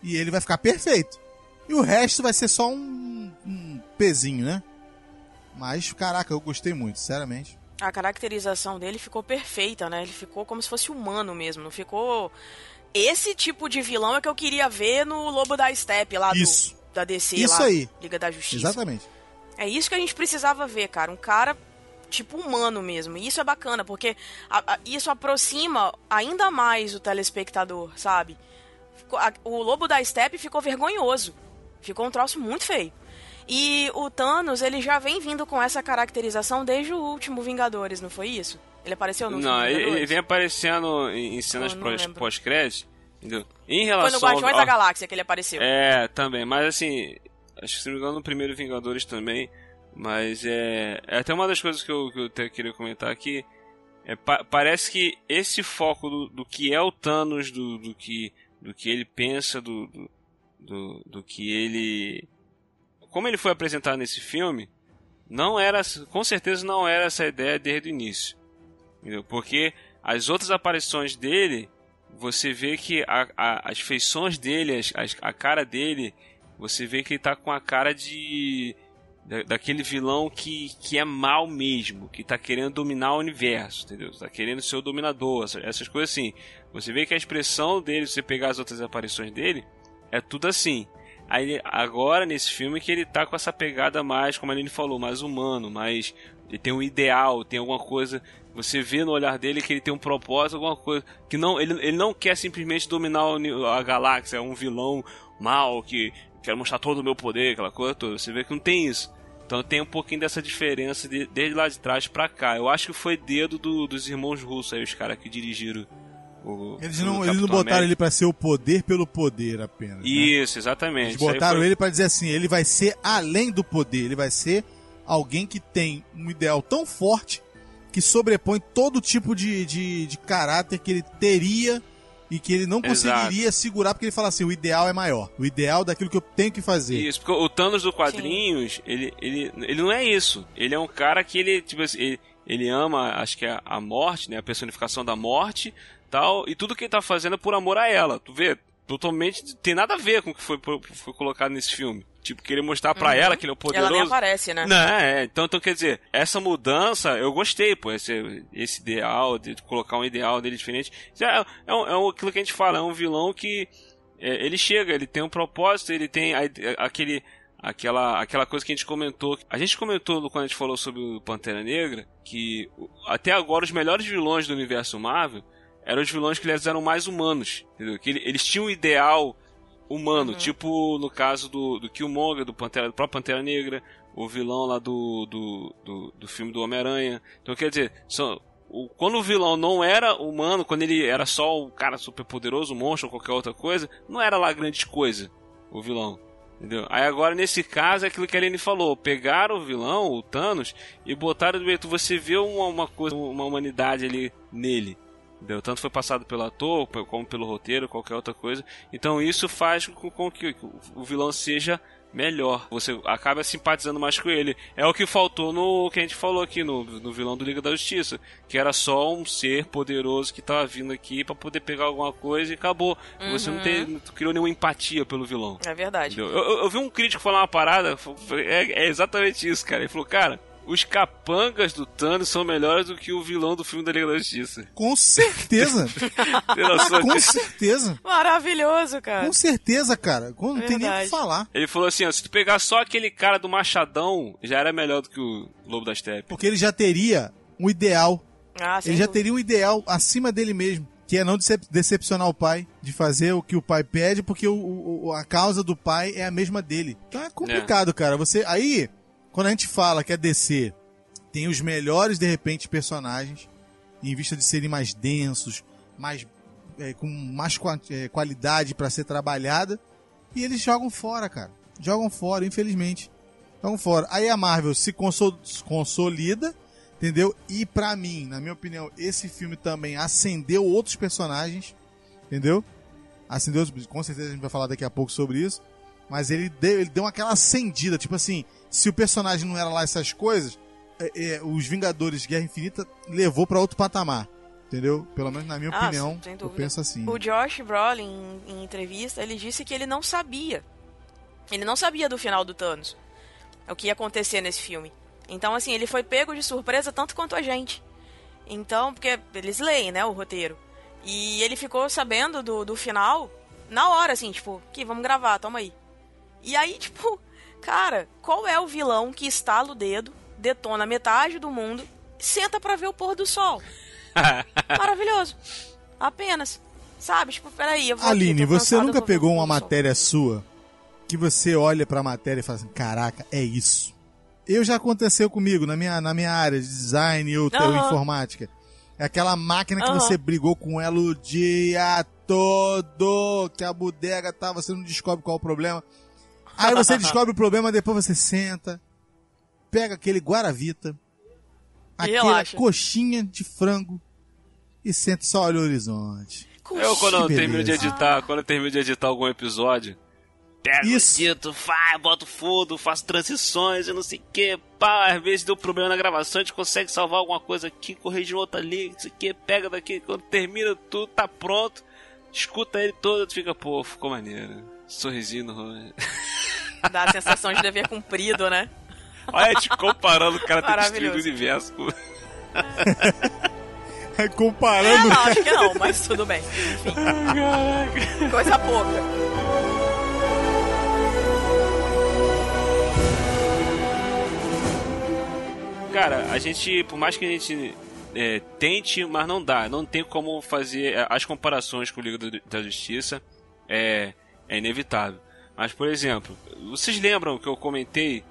e ele vai ficar perfeito. E o resto vai ser só um, um pezinho, né? Mas, caraca, eu gostei muito, sinceramente. a caracterização dele ficou perfeita, né? Ele ficou como se fosse humano mesmo, não ficou. Esse tipo de vilão é que eu queria ver no Lobo da Steppe lá Isso. do, da DC, Isso lá, aí. Liga da Justiça. Exatamente. É isso que a gente precisava ver, cara. Um cara tipo humano mesmo. E isso é bacana, porque a- a- isso aproxima ainda mais o telespectador, sabe? Ficou- a- o Lobo da Steppe ficou vergonhoso. Ficou um troço muito feio. E o Thanos, ele já vem vindo com essa caracterização desde o último Vingadores, não foi isso? Ele apareceu no último Não, ele, Vingadores? ele vem aparecendo em, cenas pós-crédito. Em Foi relação no Guardiões ao, da Galáxia que ele apareceu. É, também. Mas assim, acho que se não me engano no primeiro Vingadores também. Mas é. É até uma das coisas que eu, que eu até queria comentar aqui. É, pa- parece que esse foco do, do que é o Thanos, do, do, que, do que ele pensa, do, do, do que ele. Como ele foi apresentado nesse filme, não era. Com certeza não era essa ideia desde o início. Entendeu? Porque as outras aparições dele, você vê que a- a- as feições dele, as- a cara dele, você vê que ele tá com a cara de. da- daquele vilão que, que é mal mesmo, que tá querendo dominar o universo, entendeu? Tá querendo ser o dominador, essa- essas coisas assim. Você vê que a expressão dele, se você pegar as outras aparições dele, é tudo assim. Aí agora nesse filme que ele tá com essa pegada mais, como a Aline falou, mais humano, mais ele tem um ideal, tem alguma coisa, você vê no olhar dele que ele tem um propósito, alguma coisa que não ele, ele não quer simplesmente dominar a galáxia, é um vilão mal que quer mostrar todo o meu poder, aquela coisa toda. Você vê que não tem isso. Então tem um pouquinho dessa diferença de, desde lá de trás pra cá. Eu acho que foi dedo do- dos irmãos russos aí, os caras que dirigiram o. Eles não, eles não botaram América. ele pra ser o poder pelo poder apenas. né? Isso, exatamente. Eles botaram foi- ele pra dizer assim, ele vai ser além do poder, ele vai ser alguém que tem um ideal tão forte que sobrepõe todo tipo de, de, de caráter que ele teria e que ele não conseguiria segurar porque ele fala assim, o ideal é maior. O ideal daquilo que eu tenho que fazer. Isso, porque o Thanos do quadrinhos, ele, ele, ele não é isso. Ele é um cara que ele, tipo assim, ele, ele ama, acho que é a morte, né? A personificação da morte, tal, e tudo que ele tá fazendo é por amor a ela. Tu vê, totalmente tem nada a ver com o que foi, foi colocado nesse filme. Tipo, querer mostrar pra Uhum. ela que ele é o poderoso. Ela nem aparece, né? Não, é, então, então quer dizer, essa mudança eu gostei, pô, esse, esse ideal, de colocar um ideal dele diferente. É, é, um- é aquilo que a gente fala, é um vilão que é, ele chega, ele tem um propósito, ele tem a- aquele. Aquela, aquela coisa que a gente comentou. A gente comentou quando a gente falou sobre o Pantera Negra que até agora os melhores vilões do universo Marvel eram os vilões que eles eram mais humanos. Entendeu? Que ele- eles tinham um ideal humano, tipo no caso do, do Killmonger, do, Pantera, do próprio Pantera Negra, o vilão lá do, do, do, do filme do Homem-Aranha. Então quer dizer, são, o, quando o vilão não era humano, quando ele era só o cara super poderoso, um monstro ou qualquer outra coisa, não era lá grande coisa o vilão. Entendeu? Aí agora, nesse caso, é aquilo que a Aline falou: pegaram o vilão, o Thanos, e botaram do jeito. Você vê uma, uma coisa, uma humanidade ali nele. Entendeu? Tanto foi passado pelo ator, como pelo roteiro, qualquer outra coisa. Então isso faz com, com que o vilão seja melhor. Você acaba simpatizando mais com ele. É o que faltou no que a gente falou aqui no, no vilão do Liga da Justiça, que era só um ser poderoso que tava vindo aqui pra poder pegar alguma coisa e acabou. Você não, tem, não criou nenhuma empatia pelo vilão. É verdade. Eu, eu- eu vi um crítico falar uma parada, é, é exatamente isso, cara. Ele falou, cara, os capangas do Thanos são melhores do que o vilão do filme da Liga da Justiça. Com certeza. [laughs] Noção com certeza. Maravilhoso, cara. Com certeza, cara. Não tem nem o que Verdade. falar. Ele falou assim, ó, se tu pegar só aquele cara do Machadão, já era melhor do que o Lobo da Steppe. Porque ele já teria um ideal. Ah, ele já dúvida. teria um ideal acima dele mesmo. Que é não decep- decepcionar o pai, de fazer o que o pai pede, porque o, o- a causa do pai é a mesma dele. Então é complicado, cara. Você Aí, quando a gente fala que a DC tem os melhores, de repente, personagens, em vista de serem mais densos, mais é, com mais é, qualidade pra ser trabalhada, e eles jogam fora, cara. Jogam fora, infelizmente. Jogam fora. Aí a Marvel se consol- consolida, entendeu? E pra mim, na minha opinião, esse filme também acendeu outros personagens, entendeu? Acendeu, com certeza a gente vai falar daqui a pouco sobre isso. Mas ele deu, ele deu aquela acendida, tipo assim, se o personagem não era lá essas coisas, é, é, os Vingadores Guerra Infinita levou pra outro patamar. Entendeu? Pelo menos na minha Ah, opinião, eu penso assim. O Josh Brolin, em, em entrevista, ele disse que ele não sabia. Ele não sabia do final do Thanos. O que ia acontecer nesse filme. Então, assim, ele foi pego de surpresa tanto quanto a gente. Então, porque eles leem, né, o roteiro. E ele ficou sabendo do, do final na hora, assim, tipo, que vamos gravar, toma aí. E aí, [laughs] tipo, cara, qual é o vilão que estala o dedo, detona metade do mundo, senta pra ver o pôr do sol? [laughs] Maravilhoso. Apenas. Sabe? Tipo, peraí, eu vou aqui, Aline, tô você nunca pegou uma matéria sua que você olha pra matéria e fala assim, caraca, é isso. Eu já aconteceu comigo na minha, na minha área de design ou, Aham. informática. É aquela máquina que Aham. você brigou com ela o dia todo, que a bodega tá, você não descobre qual é o problema. Aí você descobre o problema, depois você senta, pega aquele guaravita, aquela coxinha de frango e senta só olha o horizonte. Eu, quando eu termino de editar, quando eu termino de editar algum episódio, pego Isso. edito, vai, boto fundo, faço transições e não sei o que, pá, às vezes deu problema na gravação, a gente consegue salvar alguma coisa aqui, corrigir outra ali, não sei o que, pega daqui, quando termina tudo, tá pronto, escuta ele todo, tu fica, pô, ficou maneiro. Sorrisinho no rosto. [laughs] Dá a sensação de dever cumprido, né? Olha, te comparando o cara ter destruído o universo. com- É, É, comparando. não, acho que não, mas tudo bem. Enfim. Coisa pouca. Cara, a gente, por mais que a gente é, tente, mas não dá. Não tem como fazer é, as comparações com o Liga da Justiça. É, é inevitável. Mas, por exemplo, vocês lembram que eu comentei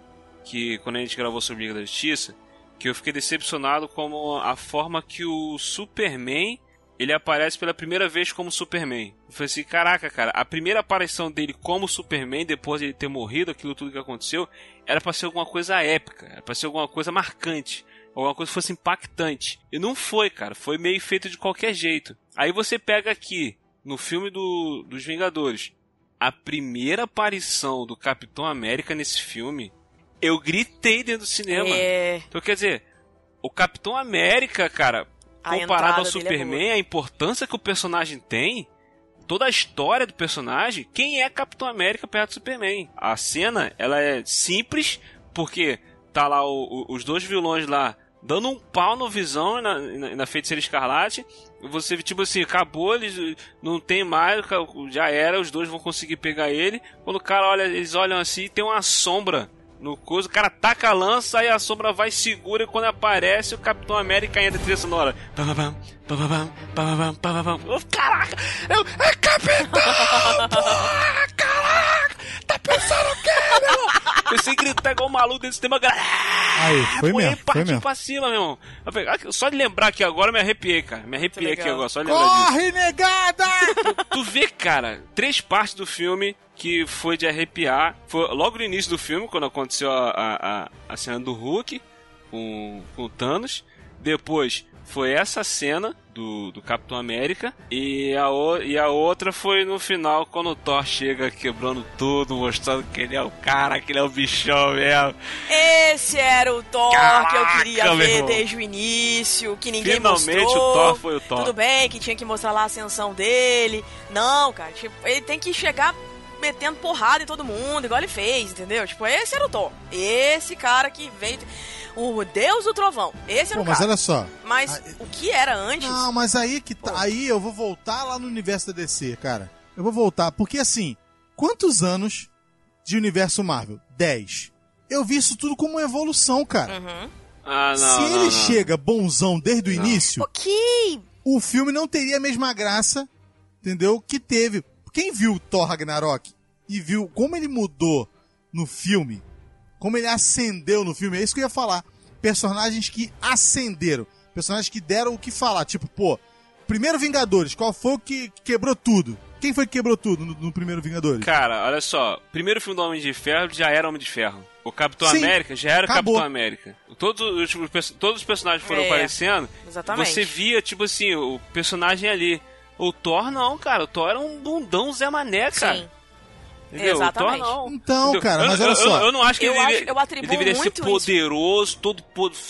que quando a gente gravou sobre Liga da Justiça, que eu fiquei decepcionado com a forma que o Superman ele aparece pela primeira vez como Superman. Eu falei assim, caraca, cara, a primeira aparição dele como Superman, depois de ele ter morrido, aquilo tudo que aconteceu, era pra ser alguma coisa épica, era pra ser alguma coisa marcante. alguma coisa que fosse impactante. E não foi, cara. Foi meio feito de qualquer jeito. Aí você pega aqui, no filme do, dos Vingadores, a primeira aparição do Capitão América nesse filme, eu gritei dentro do cinema. É. Então, quer dizer, o Capitão América, cara, A comparado ao é Superman, a importância que o personagem tem, toda a história do personagem, quem é Capitão América perto do Superman? A cena, ela é simples, porque tá lá o- o- os dois vilões lá dando um pau no Visão e na, na, na Feiticeira Escarlate. Você, tipo assim, acabou, eles não tem mais, já era, os dois vão conseguir pegar ele. Quando o cara olha, eles olham assim tem uma sombra no coso, o cara taca a lança e a sombra vai segura e quando aparece o Capitão América entra trilha sonora. Oh, caraca! Eu, é Capitão! Porra, caraca! Tá pensando o quê? Pensei em gritar igual um maluco dentro do sistema. Galera. Aí, foi Pô, mesmo, aí foi partiu mesmo. pra cima, meu irmão. Ah, Só de lembrar aqui agora, eu me arrepiei, cara. Me arrepiei Muito aqui agora, só de lembrar disso. Corre, negada! Tu vê, cara, três partes do filme que foi de arrepiar. Foi logo no início do filme, quando aconteceu a, a, a- a cena do Hulk com, com o Thanos. Depois foi essa cena do, do Capitão América. E a, o- e a outra foi no final, quando o Thor chega quebrando tudo, mostrando que ele é o cara, que ele é o bichão mesmo. Esse era o Thor que eu Caraca, queria ver desde o início, que ninguém Finalmente mostrou. o Thor foi o Thor. Tudo bem que tinha que mostrar lá a ascensão dele. Não, cara, tipo, ele tem que chegar metendo porrada em todo mundo, igual ele fez, entendeu? Tipo, esse era o Thor. Esse cara que veio... O Deus do Trovão. Esse era Pô, o mas cara. olha só. Mas Ah, o que era antes... Não, mas aí que tá, aí eu vou voltar lá no universo da DC, cara. Eu vou voltar, porque assim, quantos anos de universo Marvel? 10. Eu vi isso tudo como uma evolução, cara. Uhum. Ah, não, Se não, ele não. chega bonzão desde o início, Ok. o filme não teria a mesma graça, entendeu? Que teve. Quem viu Thor Ragnarok e viu como ele mudou no filme, como ele ascendeu no filme, é isso que eu ia falar. Personagens que ascenderam, personagens que deram o que falar. Tipo, pô, primeiro Vingadores, qual foi o que quebrou tudo? Quem foi que quebrou tudo no, no primeiro Vingadores? Cara, olha só. Primeiro filme do Homem de Ferro já era Homem de Ferro. O Capitão Sim, América já era acabou. Capitão América. Todos os, todos os personagens foram É, aparecendo. exatamente. Você via, tipo assim, o personagem ali. O Thor não, cara. O Thor era um bundão Zé Mané, cara. Sim. Entendeu? Exatamente. O Thor não. Então, cara, Eu- mas eu, olha só. Eu, eu não acho que Eu ele, acho- deveria- eu atribuo ele deveria ser isso. poderoso, todo,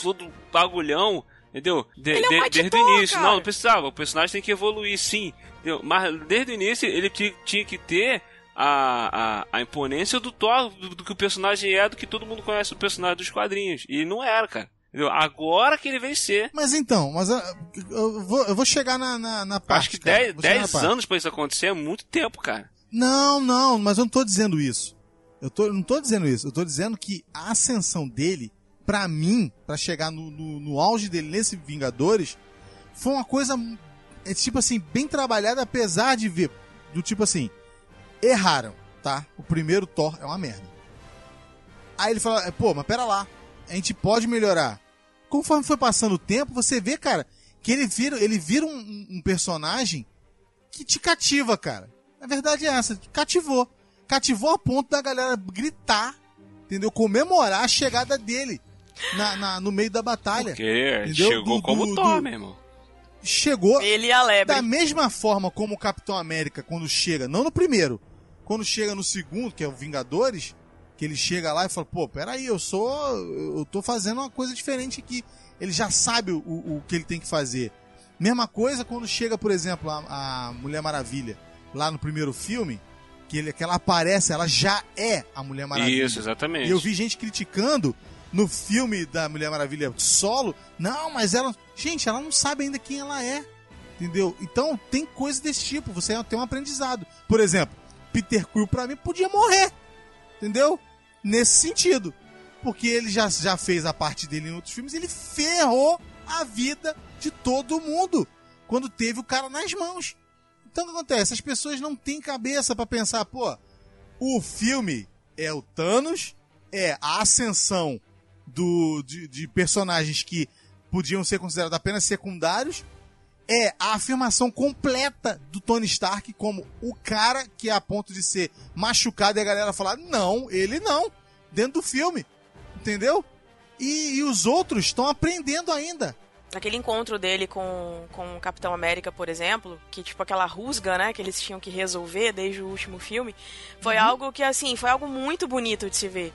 todo bagulhão, entendeu? De- Ele é um desde o início. cara. Não, não precisava. O personagem tem que evoluir, sim. Entendeu? Mas desde o início ele ti- tinha que ter a, a, a imponência do Thor, do, do que o personagem é, do que todo mundo conhece o personagem dos quadrinhos. E não era, cara. Entendeu? Agora que ele vem ser. Mas então, mas eu, eu vou, eu vou chegar na, na, na parte. Acho que cara. 10, Vou chegar na 10 parte. anos pra isso acontecer é muito tempo, cara. Não, não, mas eu não tô dizendo isso. Eu, tô, eu não tô dizendo isso. Eu tô dizendo que a ascensão dele, pra mim, pra chegar no, no, no auge dele nesse Vingadores, foi uma coisa, é, tipo assim, bem trabalhada, apesar de ver, do tipo assim, erraram, tá? O primeiro Thor é uma merda. Aí ele fala, pô, mas pera lá, a gente pode melhorar. Conforme foi passando o tempo, você vê, cara, que ele vira, ele vira um- um- personagem que te cativa, cara. A verdade é essa, cativou. Cativou a ponto da galera gritar, entendeu? Comemorar a chegada dele na, na- no meio da batalha. Porque Entendeu? chegou Do- como do- Thor, do- meu irmão. Chegou Ele e a lebre. da mesma forma como o Capitão América, quando chega, não no primeiro, quando chega no segundo, que é o Vingadores, que ele chega lá e fala, pô, peraí, eu sou. Eu tô fazendo uma coisa diferente aqui. Ele já sabe o, o que ele tem que fazer. Mesma coisa quando chega, por exemplo, a, a Mulher Maravilha, lá no primeiro filme, que, ele, que ela aparece, ela já é a Mulher Maravilha. Isso, exatamente. E eu vi gente criticando no filme da Mulher Maravilha solo. Não, mas ela. Gente, ela não sabe ainda quem ela é. Entendeu? Então tem coisas desse tipo. Você tem um aprendizado. Por exemplo, Peter Quill pra mim podia morrer. Entendeu? Nesse sentido. Porque ele já, já fez a parte dele em outros filmes. Ele ferrou a vida de todo mundo. Quando teve o cara nas mãos. Então o que acontece? As pessoas não têm cabeça pra pensar, pô, o filme é o Thanos, é a ascensão do, de, de personagens que podiam ser considerados apenas secundários, é a afirmação completa do Tony Stark como o cara que é a ponto de ser machucado e a galera falar, não, ele não, dentro do filme, entendeu? E, e os outros estão aprendendo ainda. Aquele encontro dele com, com o Capitão América, por exemplo, que tipo aquela rusga, né, que eles tinham que resolver desde o último filme, foi Uhum. algo que assim, foi algo muito bonito de se ver.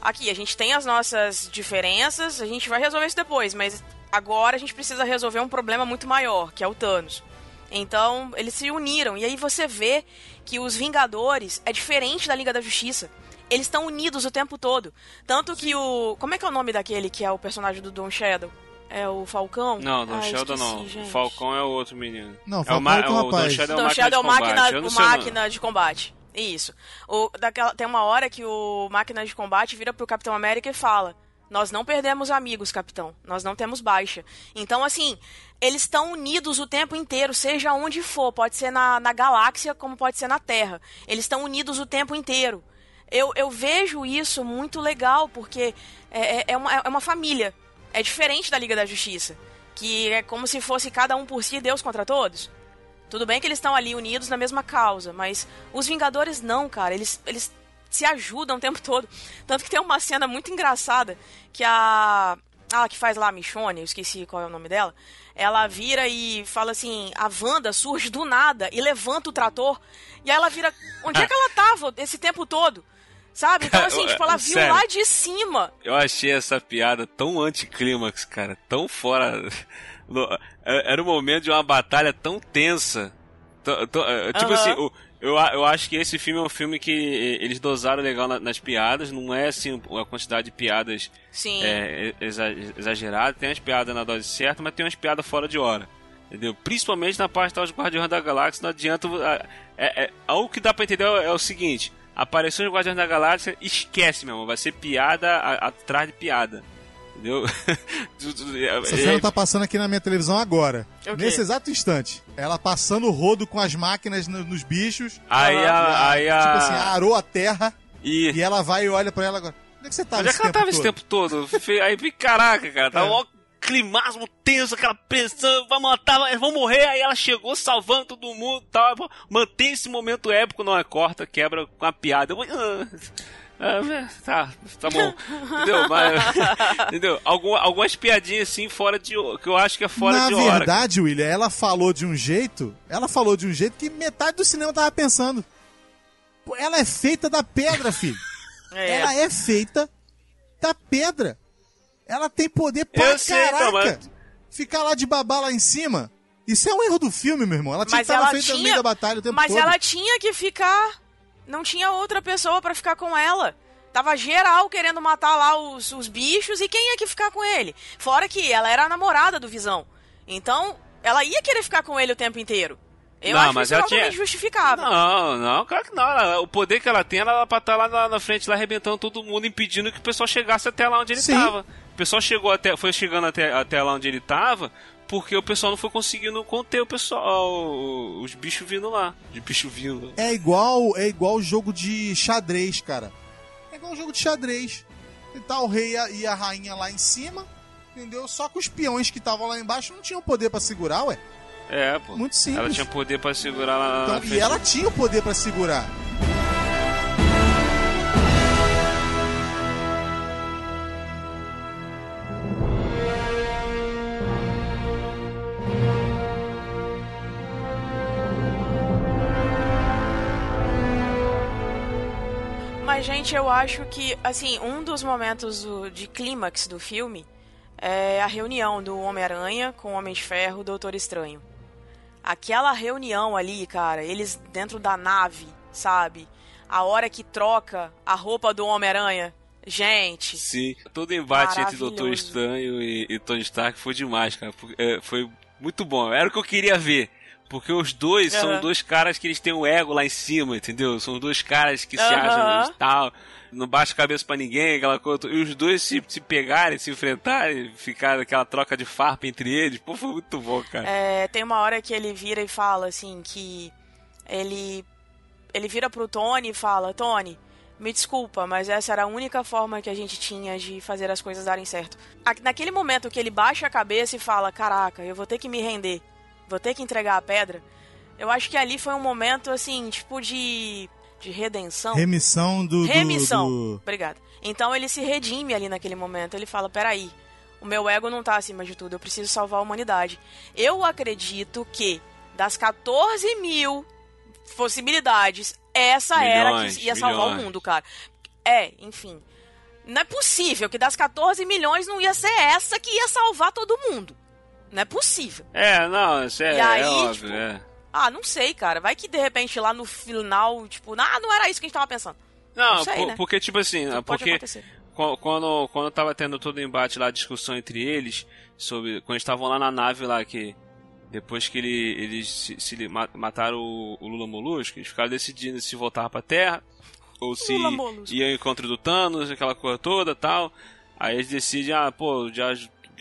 Aqui, a gente tem as nossas diferenças, a gente vai resolver isso depois, mas agora a gente precisa resolver um problema muito maior, que é o Thanos. Então, eles se uniram. E aí você vê que os Vingadores é diferente da Liga da Justiça. Eles estão unidos o tempo todo. Tanto que o. Como é que é o nome daquele que é o personagem do Don Shadow? É o Falcão? Não, Don Ah, esqueci, não. O gente. Falcão é o outro menino. Não, é o, Falcão ma- é outro o Don rapaz. Shadow é Don o máquina Shadow é de o combate. máquina, Eu não o o máquina de combate. Isso. O, daquela, tem uma hora que o máquina de combate vira pro Capitão América e fala: Nós não perdemos amigos, capitão. Nós não temos baixa. Então, assim, eles estão unidos o tempo inteiro, seja onde for. Pode ser na, na galáxia, como pode ser na Terra. Eles estão unidos o tempo inteiro. Eu, eu vejo isso muito legal, porque é, é- é uma, é uma família. É diferente da Liga da Justiça. Que é como se fosse cada um por si Deus contra todos. Tudo bem que eles estão ali unidos na mesma causa, mas os Vingadores não, cara. Eles, eles se ajudam o tempo todo. Tanto que tem uma cena muito engraçada que a. Ah, que faz lá a Michonne, eu esqueci qual é o nome dela. Ela vira e fala assim: a Wanda surge do nada e levanta o trator. E aí ela vira. Onde é que ela tava esse tempo todo? Sabe? Então, assim, [laughs] tipo, ela viu Sério. lá de cima. Eu achei essa piada tão anticlímax, cara. Tão fora. é- Era um momento de uma batalha tão tensa. É, Tipo assim, o- eu, eu acho que esse filme é um filme que eles dosaram legal na- nas piadas. Não é assim a quantidade de piadas Sim. é, exa- exagerada. Tem umas piadas na dose certa, mas tem umas piadas fora de hora. Entendeu? Principalmente na parte dos Guardiões da Galáxia, não adianta. É, é, algo que dá pra entender é o seguinte: apareceu os Guardiões da Galáxia, esquece, meu irmão. Vai ser piada atrás de piada. Entendeu? [laughs] É- Essa é- cena tá passando aqui na minha televisão agora. O quê? Nesse exato instante. Ela passando o rodo com as máquinas no- nos bichos. Aí a. Aí a Tipo assim, arou a terra. e, E ela vai e olha pra ela agora. Onde é que você tava Onde é esse que ela tempo tava esse todo? tempo todo? Aí, caraca, cara, tava É. mó climasmo tenso, aquela pressão, vai matar, vai- vão morrer, aí ela chegou salvando todo mundo tal. Mantém esse momento épico, não é corta, quebra com a piada. Eu vou- ah, tá, tá bom. Entendeu? Mas, [laughs] entendeu? Algum- algumas piadinhas assim fora de. que eu acho que é fora Na de hora. verdade, William, ela falou de um jeito. Ela falou de um jeito que metade do cinema tava pensando. Ela é feita da pedra, filho. [laughs] É. Ela é feita da pedra. Ela tem poder pra Eu sei, caraca. então, mas- Ficar lá de babá lá em cima. Isso é um erro do filme, meu irmão. Ela tinha Mas que estar ela feita no tinha- meio da batalha o tempo Mas todo. ela tinha que ficar. Não tinha outra pessoa pra ficar com ela. Tava geral querendo matar lá os, os bichos e quem ia que ficar com ele? Fora que ela era a namorada do Visão. Então, ela ia querer ficar com ele o tempo inteiro. Eu Não, acho mas isso ela tinha- justificável. Não, não, claro que não. Ela- o poder que ela tem, ela era pra estar lá na, na frente, lá arrebentando todo mundo, impedindo que o pessoal chegasse até lá onde ele Sim. tava. O pessoal chegou até, foi chegando até, até lá onde ele tava, porque o pessoal não foi conseguindo conter o pessoal, os bichos vindo lá. De bicho vindo. É igual é igual jogo de xadrez, cara. É igual jogo de xadrez. E tá o rei e a, rainha lá em cima, entendeu? Só que os peões que estavam lá embaixo não tinham poder pra segurar, ué. É, pô. Muito simples. Ela tinha poder pra segurar lá Então, e ela tinha o poder pra segurar. Mas, gente, eu acho que, assim, um dos momentos do- de clímax do filme é a reunião do Homem-Aranha com o Homem de Ferro, o Doutor Estranho. Aquela reunião ali, cara, eles dentro da nave, sabe? A hora que troca a roupa do Homem-Aranha. Gente, Sim. Todo embate entre Doutor. Estranho e, e Tony Stark foi demais, cara. É, Foi muito bom. Era o que eu queria ver. Porque os dois são Aham. dois caras que eles têm o ego lá em cima, entendeu? São dois caras que se Aham. acham e tal. Não baixa a cabeça pra ninguém, aquela coisa. E os dois se, se pegarem, se enfrentarem, ficar aquela troca de farpa entre eles. Pô, foi muito bom, cara. É, tem uma hora que ele vira e fala assim que ele ele vira pro Tony e fala: "Tony, me desculpa, mas essa era a única forma que a gente tinha de fazer as coisas darem certo". Naquele momento que ele baixa a cabeça e fala: "Caraca, eu vou ter que me render. Vou ter que entregar a pedra". Eu acho que ali foi um momento assim, tipo de De redenção? Remissão do. Remissão. do- Obrigada. Então ele se redime ali naquele momento. Ele fala: peraí, o meu ego não tá acima de tudo, eu preciso salvar a humanidade. Eu acredito que das 14 mil possibilidades, essa era Milhões, que ia salvar o milhões. mundo, cara. É, enfim. Não é possível que das 14 milhões não ia ser essa que ia salvar todo mundo. Não é possível. É, não, isso é, E aí, é óbvio, tipo, é. Ah, não sei, cara. Vai que de repente lá no final, tipo, ah, não era isso que a gente tava pensando. Não, Não sei, por- né? porque, tipo assim, Tudo pode porque quando, quando tava tendo todo o embate lá, a discussão entre eles, sobre. Quando estavam lá na nave lá, que. Depois que ele, eles se, se ma- mataram o, o Lula Molusco, eles ficaram decidindo se voltar pra Terra, ou se ia ao encontro do Thanos, aquela coisa toda tal. Aí eles decidem, ah, pô, já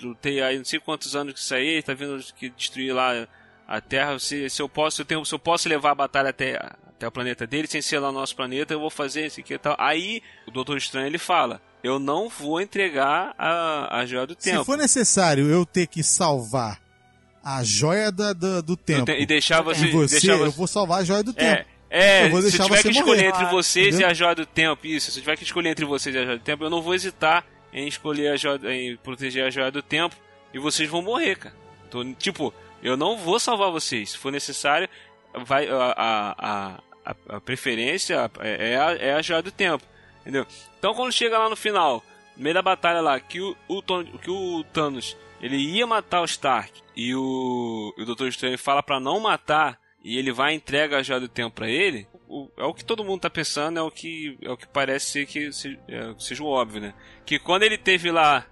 lutei aí não sei quantos anos que isso aí, tá vindo que destruir lá a Terra, se, se eu posso, se eu, tenho, se eu posso levar a batalha até, até o planeta dele, sem ser lá no nosso planeta, eu vou fazer isso aqui e tal. Aí o Doutor Estranho ele fala: Eu não vou entregar a, a joia do tempo. Se for necessário eu ter que salvar a joia da- da- do tempo te- e deixar você. e você, deixar eu vou salvar a joia do É, tempo. é Eu vou se tiver você que escolher morrer. entre Ah, vocês e a joia do tempo, isso, se tiver que escolher entre vocês e a joia do tempo, eu não vou hesitar em escolher a joia, em proteger a joia do tempo e vocês vão morrer, cara. Tipo, eu não vou salvar vocês. Se for necessário, vai a, a, a, a- preferência é, é a, é a joia do tempo, entendeu? Então quando chega lá no final, no meio da batalha lá, que o, o, que o Thanos ele ia matar o Stark e o, o Doutor Estranho fala pra não matar e ele vai entrega a joia do tempo pra ele, o- é o que todo mundo tá pensando, é o que, é o que parece ser que se- é, seja o óbvio, né? Que quando ele teve lá.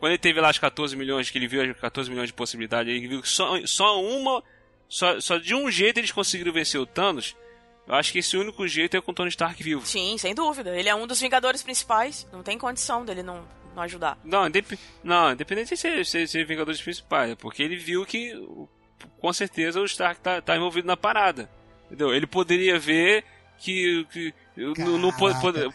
Quando ele teve lá as 14 milhões, que ele viu as 14 milhões de possibilidades, ele viu que só, só uma. Só, só de um jeito eles conseguiram vencer o Thanos. Eu acho que esse único jeito é com o Tony Stark vivo. Sim, sem dúvida. Ele é um dos Vingadores principais. Não tem condição dele não, não ajudar. Não, indep... não independente de ser, ser, ser Vingadores principais, é porque ele viu que com certeza o Stark tá, tá envolvido na parada. Entendeu? Ele poderia ver que. que eu não, não pode, pode-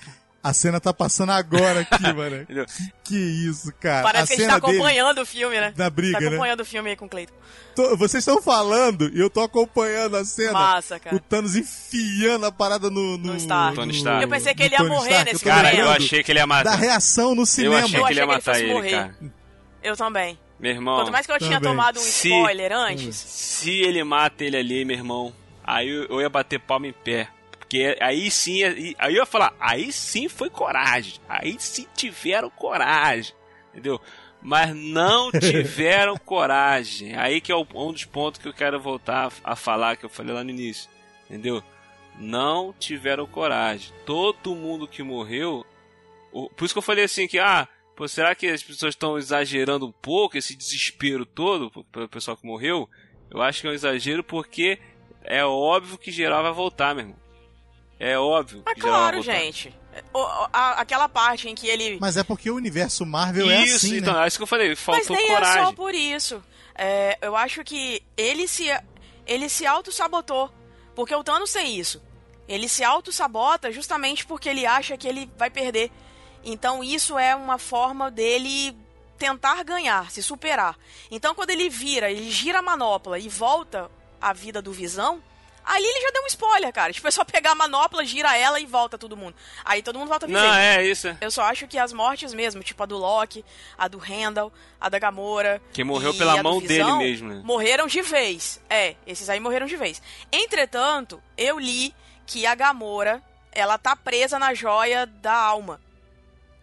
A cena tá passando agora aqui, [laughs] mano. Entendeu? Que isso, cara. Parece a que a gente tá dele acompanhando o filme, né? na briga, tá né? acompanhando o filme aí com o Cleiton. Tô- vocês estão falando e eu tô acompanhando a cena. Massa, cara. O Thanos enfiando a parada no... No, No Stark. Tony Stark. Eu pensei que ele ia Tony morrer Stark. nesse eu Cara, momento. eu lembrando achei que ele ia Da matar. reação no Eu cinema. achei Eu que ele ia achei que ele matar fosse ele, morrer. cara. Eu também. Meu irmão. Quanto mais que eu tinha também. tomado um Se- spoiler antes. Se ele mata ele ali, meu irmão, aí eu, ia bater palma em pé. Porque aí sim, aí eu ia falar, aí sim foi coragem. Aí sim tiveram coragem. Entendeu? Mas não [laughs] tiveram coragem. Aí que é um dos pontos que eu quero voltar a falar, que eu falei lá no início. Entendeu? Não tiveram coragem. Todo mundo que morreu. Por isso que eu falei assim que, ah, pô, será que as pessoas estão exagerando um pouco esse desespero todo pelo pessoal que morreu? Eu acho que é um exagero porque é óbvio que geral vai voltar, meu irmão. É óbvio. Mas que geral vai claro, voltar. gente. O- a- aquela parte em que ele. Mas é porque o universo Marvel é Isso, assim, então, né? é isso que eu falei. Mas Faltou nem coragem. é só por isso. É, eu acho que ele se, ele se auto-sabotou. Porque o Thanos tem isso. Ele se auto-sabota justamente porque ele acha que ele vai perder. Então isso é uma forma dele tentar ganhar, se superar. Então quando ele vira, ele gira a manopla e volta à vida do Visão, ali ele já deu um spoiler, cara. Tipo, é só pegar a manopla, gira ela e volta todo mundo. Aí todo mundo volta a viver. Não, é isso. Eu só acho que as mortes mesmo, tipo a do Loki, a do Randall, a da Gamora. Que morreu pela a mão Visão, dele mesmo, né? Morreram de vez. É, esses aí morreram de vez. Entretanto, eu li que a Gamora, ela tá presa na joia da alma.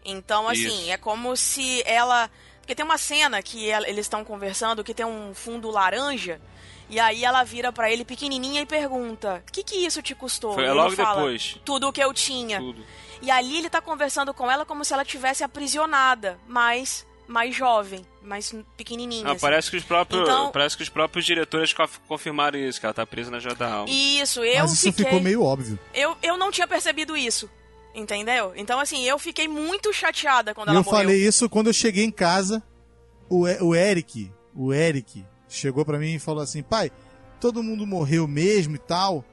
Então, assim, Isso. é como se ela. Porque tem uma cena que ela- eles estão conversando que tem um fundo laranja. E aí ela vira pra ele pequenininha e pergunta: O que que isso te custou? Foi E ele logo fala, depois. Tudo o que eu tinha. Tudo. E ali ele tá conversando com ela como se ela tivesse aprisionada, mas mais jovem, mais pequenininha. Não, assim. parece que os próprios, Então- parece que os próprios diretores conf- confirmaram isso, que ela tá presa na joia da alma. Isso, eu Mas isso fiquei. ficou meio óbvio. eu, eu não tinha percebido isso. Entendeu? Então, assim, eu fiquei muito chateada quando E ela eu morreu. falei isso quando eu cheguei em casa. O, o Eric, o Eric, chegou pra mim e falou assim: pai, todo mundo morreu mesmo e tal.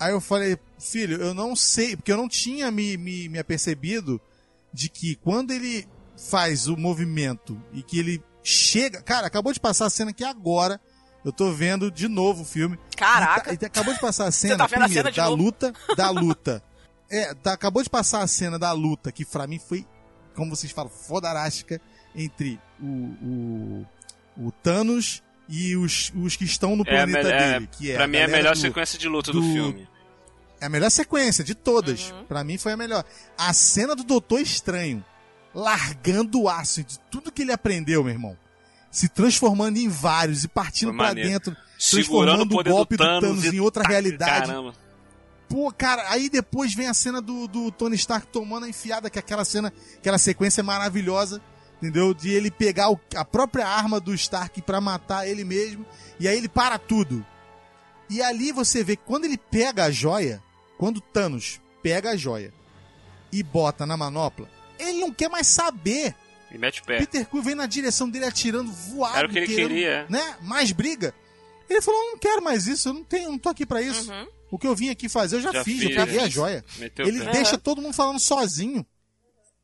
Aí eu falei, filho, eu não sei, porque eu não tinha me, me, me apercebido de que quando ele faz o movimento e que ele chega. Cara, acabou de passar a cena aqui agora. Eu tô vendo de novo o filme. Caraca. E tá- e acabou de passar a cena, tá vendo a primeiro, cena da novo? luta, [laughs] da luta É, tá- acabou de passar a cena da luta, que pra mim foi, como vocês falam, fodarástica entre o, o, o Thanos e os, os que estão no É, planeta é, dele. Que é pra mim é a melhor do- sequência de luta do, do- filme. É a melhor sequência de todas. Uhum. Pra mim foi a melhor. A cena do Doutor Estranho largando o aço de tudo que ele aprendeu, meu irmão. Se transformando em vários e partindo maneiro. dentro, Segurando o transformando o poder golpe do do Thanos, Thanos e em outra taca, realidade. Caramba. Pô, cara, aí depois vem a cena do, do Tony Stark tomando a enfiada, que é aquela cena, aquela sequência maravilhosa, entendeu? De ele pegar o- a própria arma do Stark pra matar ele mesmo, e aí ele para tudo. E ali você vê que quando ele pega a joia, quando Thanos pega a joia e bota na manopla, ele não quer mais saber. E mete o pé. Peter Quill vem na direção dele atirando, voado, Era o que ele querendo, queria. né? Mais briga. Ele falou: "Eu não quero mais isso, eu não tenho, eu não tô aqui pra isso. Uhum. O que eu vim aqui fazer, eu já, Já fiz, fiz, eu peguei a joia. Meteu Ele pé. deixa todo mundo falando sozinho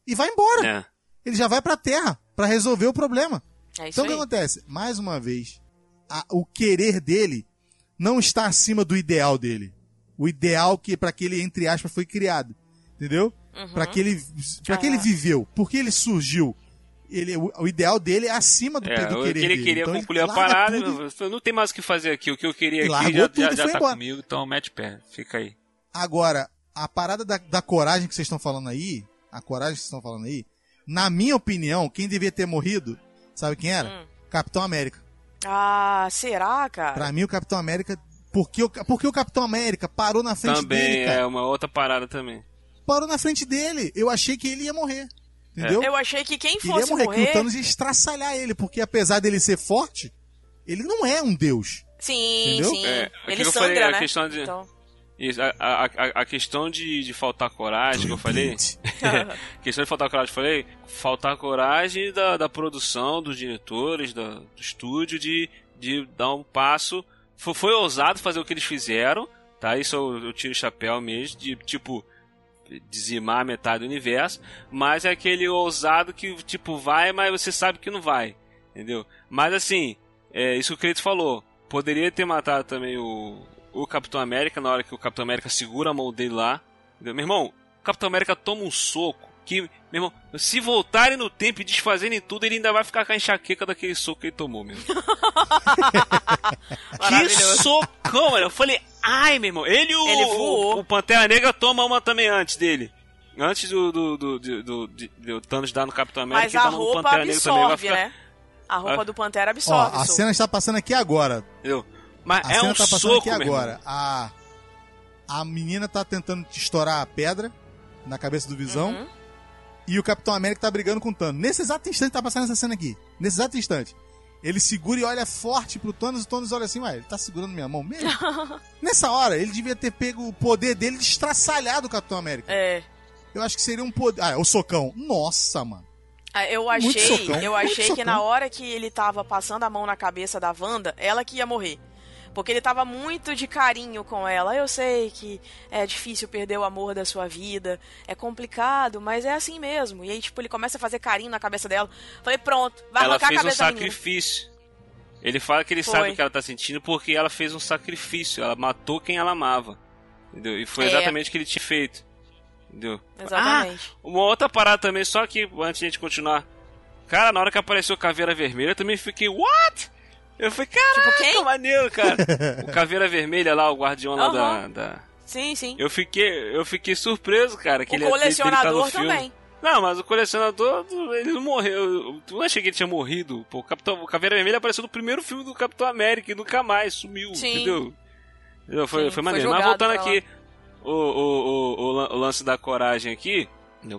e vai embora. É. Ele já vai pra terra pra resolver o problema. É isso Então o que aí. acontece? Mais uma vez, a- o querer dele não está acima do ideal dele. O ideal que para que ele entre aspas foi criado, entendeu? Uhum. Pra que ele para que ele Ah. viveu, porque ele surgiu. Ele, o, o ideal dele é acima do, É, do o querer que ele dele. queria Então, concluir a larga parada, eu não tem mais o que fazer aqui. O que eu queria E aqui largou já, tudo já, e já foi tá embora. comigo, então mete o pé. Fica aí. Agora, a parada da, da coragem que vocês estão falando aí, a coragem que vocês estão falando aí, na minha opinião, quem devia ter morrido, sabe quem era? Hum. Capitão América. Ah, será, cara? Pra mim, o Capitão América. Porque o, porque o Capitão América parou na frente Também dele, é cara. uma outra parada também. Parou na frente dele. Eu achei que ele ia morrer. Entendeu? Eu achei que quem Ele ia fosse morrer, morrer... que o Thanos ia estraçalhar ele, porque apesar dele ser forte, ele não é um deus. Sim, Entendeu? sim. É, Ele sangra, falei, a né? questão de- Então... Isso, a, a, a- questão de, de faltar coragem, que eu falei. [laughs] a questão de faltar coragem, eu falei. Faltar coragem da, da produção, dos diretores, da, do estúdio, de, de dar um passo. Foi, foi ousado fazer o que eles fizeram, tá? Isso eu, eu tiro o chapéu mesmo, de tipo. Dizimar metade do universo, mas é aquele ousado que, tipo, vai, mas você sabe que não vai, entendeu? Mas assim, é isso que o Creito falou. Poderia ter matado também o, o Capitão América na hora que o Capitão América segura a mão dele lá. Entendeu? Meu irmão, o Capitão América toma um soco que, meu irmão, se voltarem no tempo e desfazerem tudo, ele ainda vai ficar com a enxaqueca daquele soco que ele tomou, meu. irmão. [laughs] que socão, mano. Eu falei, ai, meu irmão. Ele e o, Ele voou. o, o Pantera Negra toma uma também antes dele. Antes do, do, do, do, do, Thanos dar no Capitão América, Mas ele a toma no Pantera Negra também. Vai absorve, ficar- né? A roupa Ah. do Pantera Ó, absorve. a o soco. cena está passando aqui agora. Entendeu? Mas A é cena um tá passando soco, aqui agora. A, a menina tá tentando estourar a pedra na cabeça do Visão. Uhum. E o Capitão América tá brigando com o Thanos. Nesse exato instante tá passando essa cena aqui. Nesse exato instante. Ele segura e olha forte pro Thanos, e o Thanos olha assim, ué, ele tá segurando minha mão mesmo? [laughs] Nessa hora, ele devia ter pego o poder dele de estraçalhar do Capitão América. É. Eu acho que seria um poder. Ah, o socão. Nossa, mano. Ah, Eu achei, socão, eu achei que na hora que ele tava passando a mão na cabeça da Wanda, ela que ia morrer. Porque ele tava muito de carinho com ela. Eu sei que é difícil perder o amor da sua vida, é complicado, mas é assim mesmo. E aí, tipo, ele começa a fazer carinho na cabeça dela. Falei, pronto, vai ela arrancar a fez um cabeça da menina. sacrifício. Ele fala que ele Foi. sabe o que ela tá sentindo porque ela fez um sacrifício. Ela matou quem ela amava. Entendeu? E foi É. exatamente o que ele tinha feito. Entendeu? Exatamente. Ah, uma outra parada também, só que antes de a gente continuar. Cara, na hora que apareceu Caveira Vermelha, eu também fiquei, what? Eu falei, caraca, Tipo, quem? maneiro, cara. [laughs] o Caveira Vermelha lá, o guardião lá da, da- Sim, sim. Eu fiquei, eu fiquei surpreso, cara. Que o ele, ele tá colecionador filme. também. Não, mas o colecionador, ele não morreu. Tu não achei que ele tinha morrido? Pô, o, Capitão, o Caveira Vermelha apareceu no primeiro filme do Capitão América e nunca mais sumiu, Sim. entendeu? Entendeu? Foi, Sim, foi foi maneiro. Mas jogado voltando aqui, o, o, o, o lan- o lance da coragem aqui,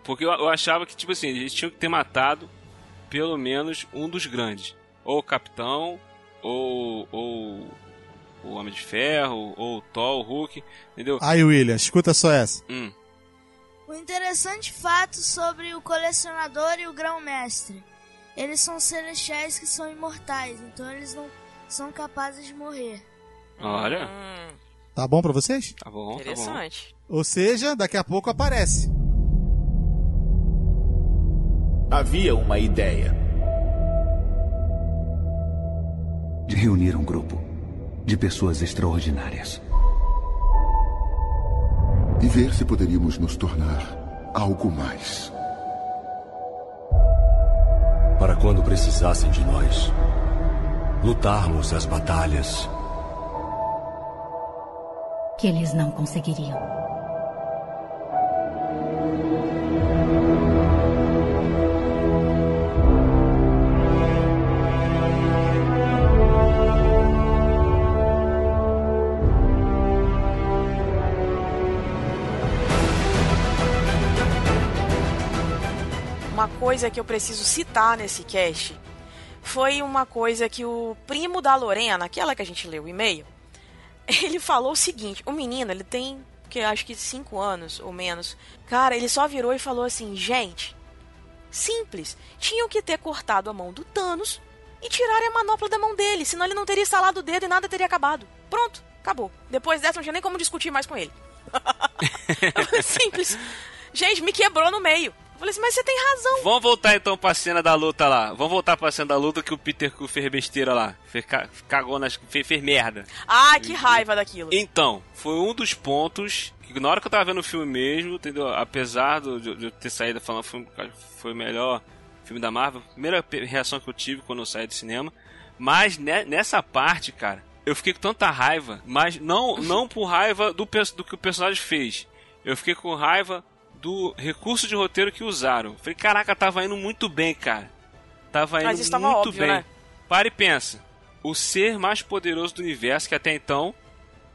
porque eu, eu achava que, tipo assim, eles tinham que ter matado pelo menos um dos grandes. Ou o Capitão, ou, ou o Homem de Ferro, ou o Thor, o Hulk, entendeu? Aí, William, escuta só essa. Hum. Um interessante fato sobre o colecionador e o grão-mestre. Eles são celestiais que são imortais, então eles não são capazes de morrer. Olha, Hum, Tá bom pra vocês? tá bom, tá bom. interessante. Ou seja, daqui a pouco aparece. Havia uma ideia. De reunir um grupo de pessoas extraordinárias. e ver se poderíamos nos tornar algo mais. Para quando precisassem de nós, lutarmos as batalhas Que eles não conseguiriam. Coisa que eu preciso citar nesse cast foi uma coisa que o primo da Lorena, aquela que a gente leu o e-mail, [laughs] ele falou o seguinte: o menino, ele tem, que acho que 5 anos ou menos. Cara, ele só virou e falou assim: gente, simples, tinham que ter cortado a mão do Thanos e tirarem a manopla da mão dele, senão ele não teria instalado o dedo e nada teria acabado. Pronto, acabou. Depois dessa, não tinha nem como discutir mais com ele. [laughs] [laughs] simples. Gente, me quebrou no meio. Eu falei assim, mas você tem razão. Vamos voltar então pra cena da luta lá. Vamos voltar pra cena da luta que o Peter Quill fez besteira lá. Fez, ca- cagou nas. Fez, fez merda. Ah, que raiva daquilo. Então, foi um dos pontos na hora que eu tava vendo o filme mesmo, entendeu? Apesar do- de, eu ter saído falando que foi, foi o melhor filme da Marvel, primeira reação que eu tive quando eu saí do cinema. Mas ne- nessa parte, cara, eu fiquei com tanta raiva, mas não, não por raiva do, do que o personagem fez. Eu fiquei com raiva do recurso de roteiro que usaram. Falei, caraca, tava indo muito bem, cara. Tava indo Mas isso tava muito óbvio, bem. né? Para e pensa. O ser mais poderoso do universo, que até então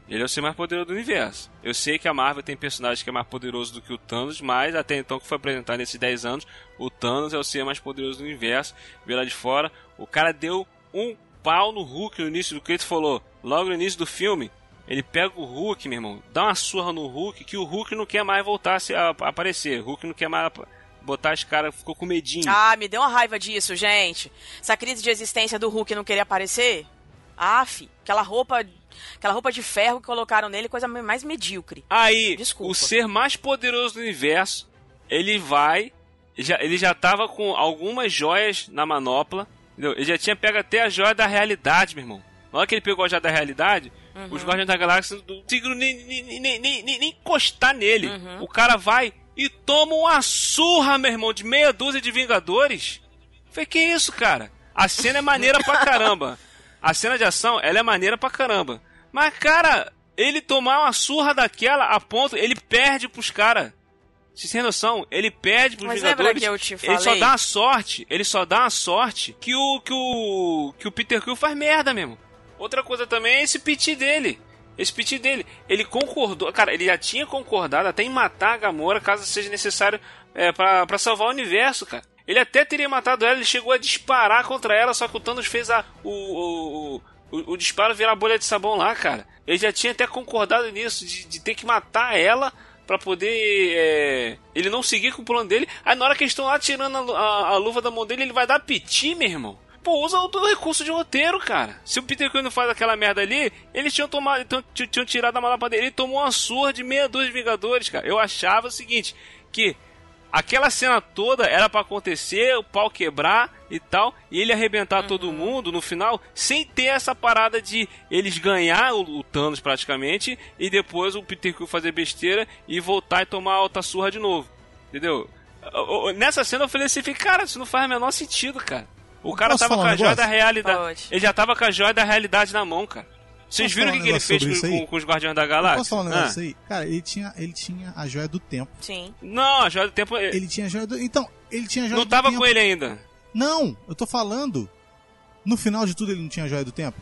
ele é o ser mais poderoso do universo. Eu sei que a Marvel tem personagem que é mais poderoso do que o Thanos, mas até então que foi apresentado nesses 10 anos, o Thanos é o ser mais poderoso do universo. Vê lá de fora, o cara deu um pau no Hulk no início do que ele falou. Logo no início do filme, ele pega o Hulk, meu irmão, dá uma surra no Hulk, que o Hulk não quer mais voltar a, aparecer. O Hulk não quer mais botar as caras, ficou com medinho. Ah, me deu uma raiva disso, gente. Essa crise de existência do Hulk não querer aparecer. Af, aquela roupa, aquela roupa de ferro que colocaram nele, coisa mais medíocre. Aí, Desculpa. o ser mais poderoso do universo, ele vai. Já, ele já tava com algumas joias na manopla. Entendeu? Ele já tinha pego até a joia da realidade, meu irmão. Na hora que ele pegou a joia da realidade, os Guardiões da Galáxia não conseguiram nem, nem, nem, nem, nem, encostar nele. O cara vai e toma uma surra, meu irmão, de meia dúzia de Vingadores. Falei, que isso, cara? A cena é maneira pra caramba. A cena de ação, ela é maneira pra caramba. Mas, cara, ele tomar uma surra daquela a ponto, ele perde pros caras. Vocês têm noção? Ele perde pros Mas Vingadores. que eu te Ele só falei? dá a sorte, ele só dá a sorte que o que o que o Peter Quill faz merda mesmo. Outra coisa também é esse piti dele. Esse piti dele, ele concordou, cara, ele já tinha concordado até em matar a Gamora caso seja necessário é, pra salvar o universo, cara. Ele até teria matado ela, ele chegou a disparar contra ela, só que o Thanos fez a, o, o, o, o disparo virar bolha de sabão lá, cara. Ele já tinha até concordado nisso, de, de ter que matar ela pra poder. é, ele não seguir com o plano dele. Aí na hora que eles estão lá tirando a, a- a luva da mão dele, ele vai dar piti, meu irmão. Pô, usa o recurso de roteiro, cara. Se o Peter Quill não faz aquela merda ali, eles tinham tomado, então, tinham, tirado a manopla dele. Ele tomou uma surra de meia dúzia de Vingadores, cara. Eu achava o seguinte, que aquela cena toda era pra acontecer, o pau quebrar e tal, e ele arrebentar todo mundo no final, sem ter essa parada de eles ganhar o, o Thanos praticamente, e depois o Peter Quill fazer besteira e voltar e tomar alta surra de novo. Entendeu? Nessa cena eu falei assim, cara, isso não faz o menor sentido, cara. O cara Posso tava com um a joia negócio? da realidade. Pode. Ele já tava com a joia da realidade na mão, cara. Vocês viram o que, um que ele fez com, com- com os Guardiões da Eu Galáxia? Posso falar um negócio Ah. aí? Cara, ele tinha, ele tinha a joia do tempo. Sim. Não, a joia do tempo. Ele tinha a joia do. Então, ele tinha a joia Não do tava tempo. com ele ainda. Não, eu tô falando. No final de tudo ele não tinha a joia do tempo?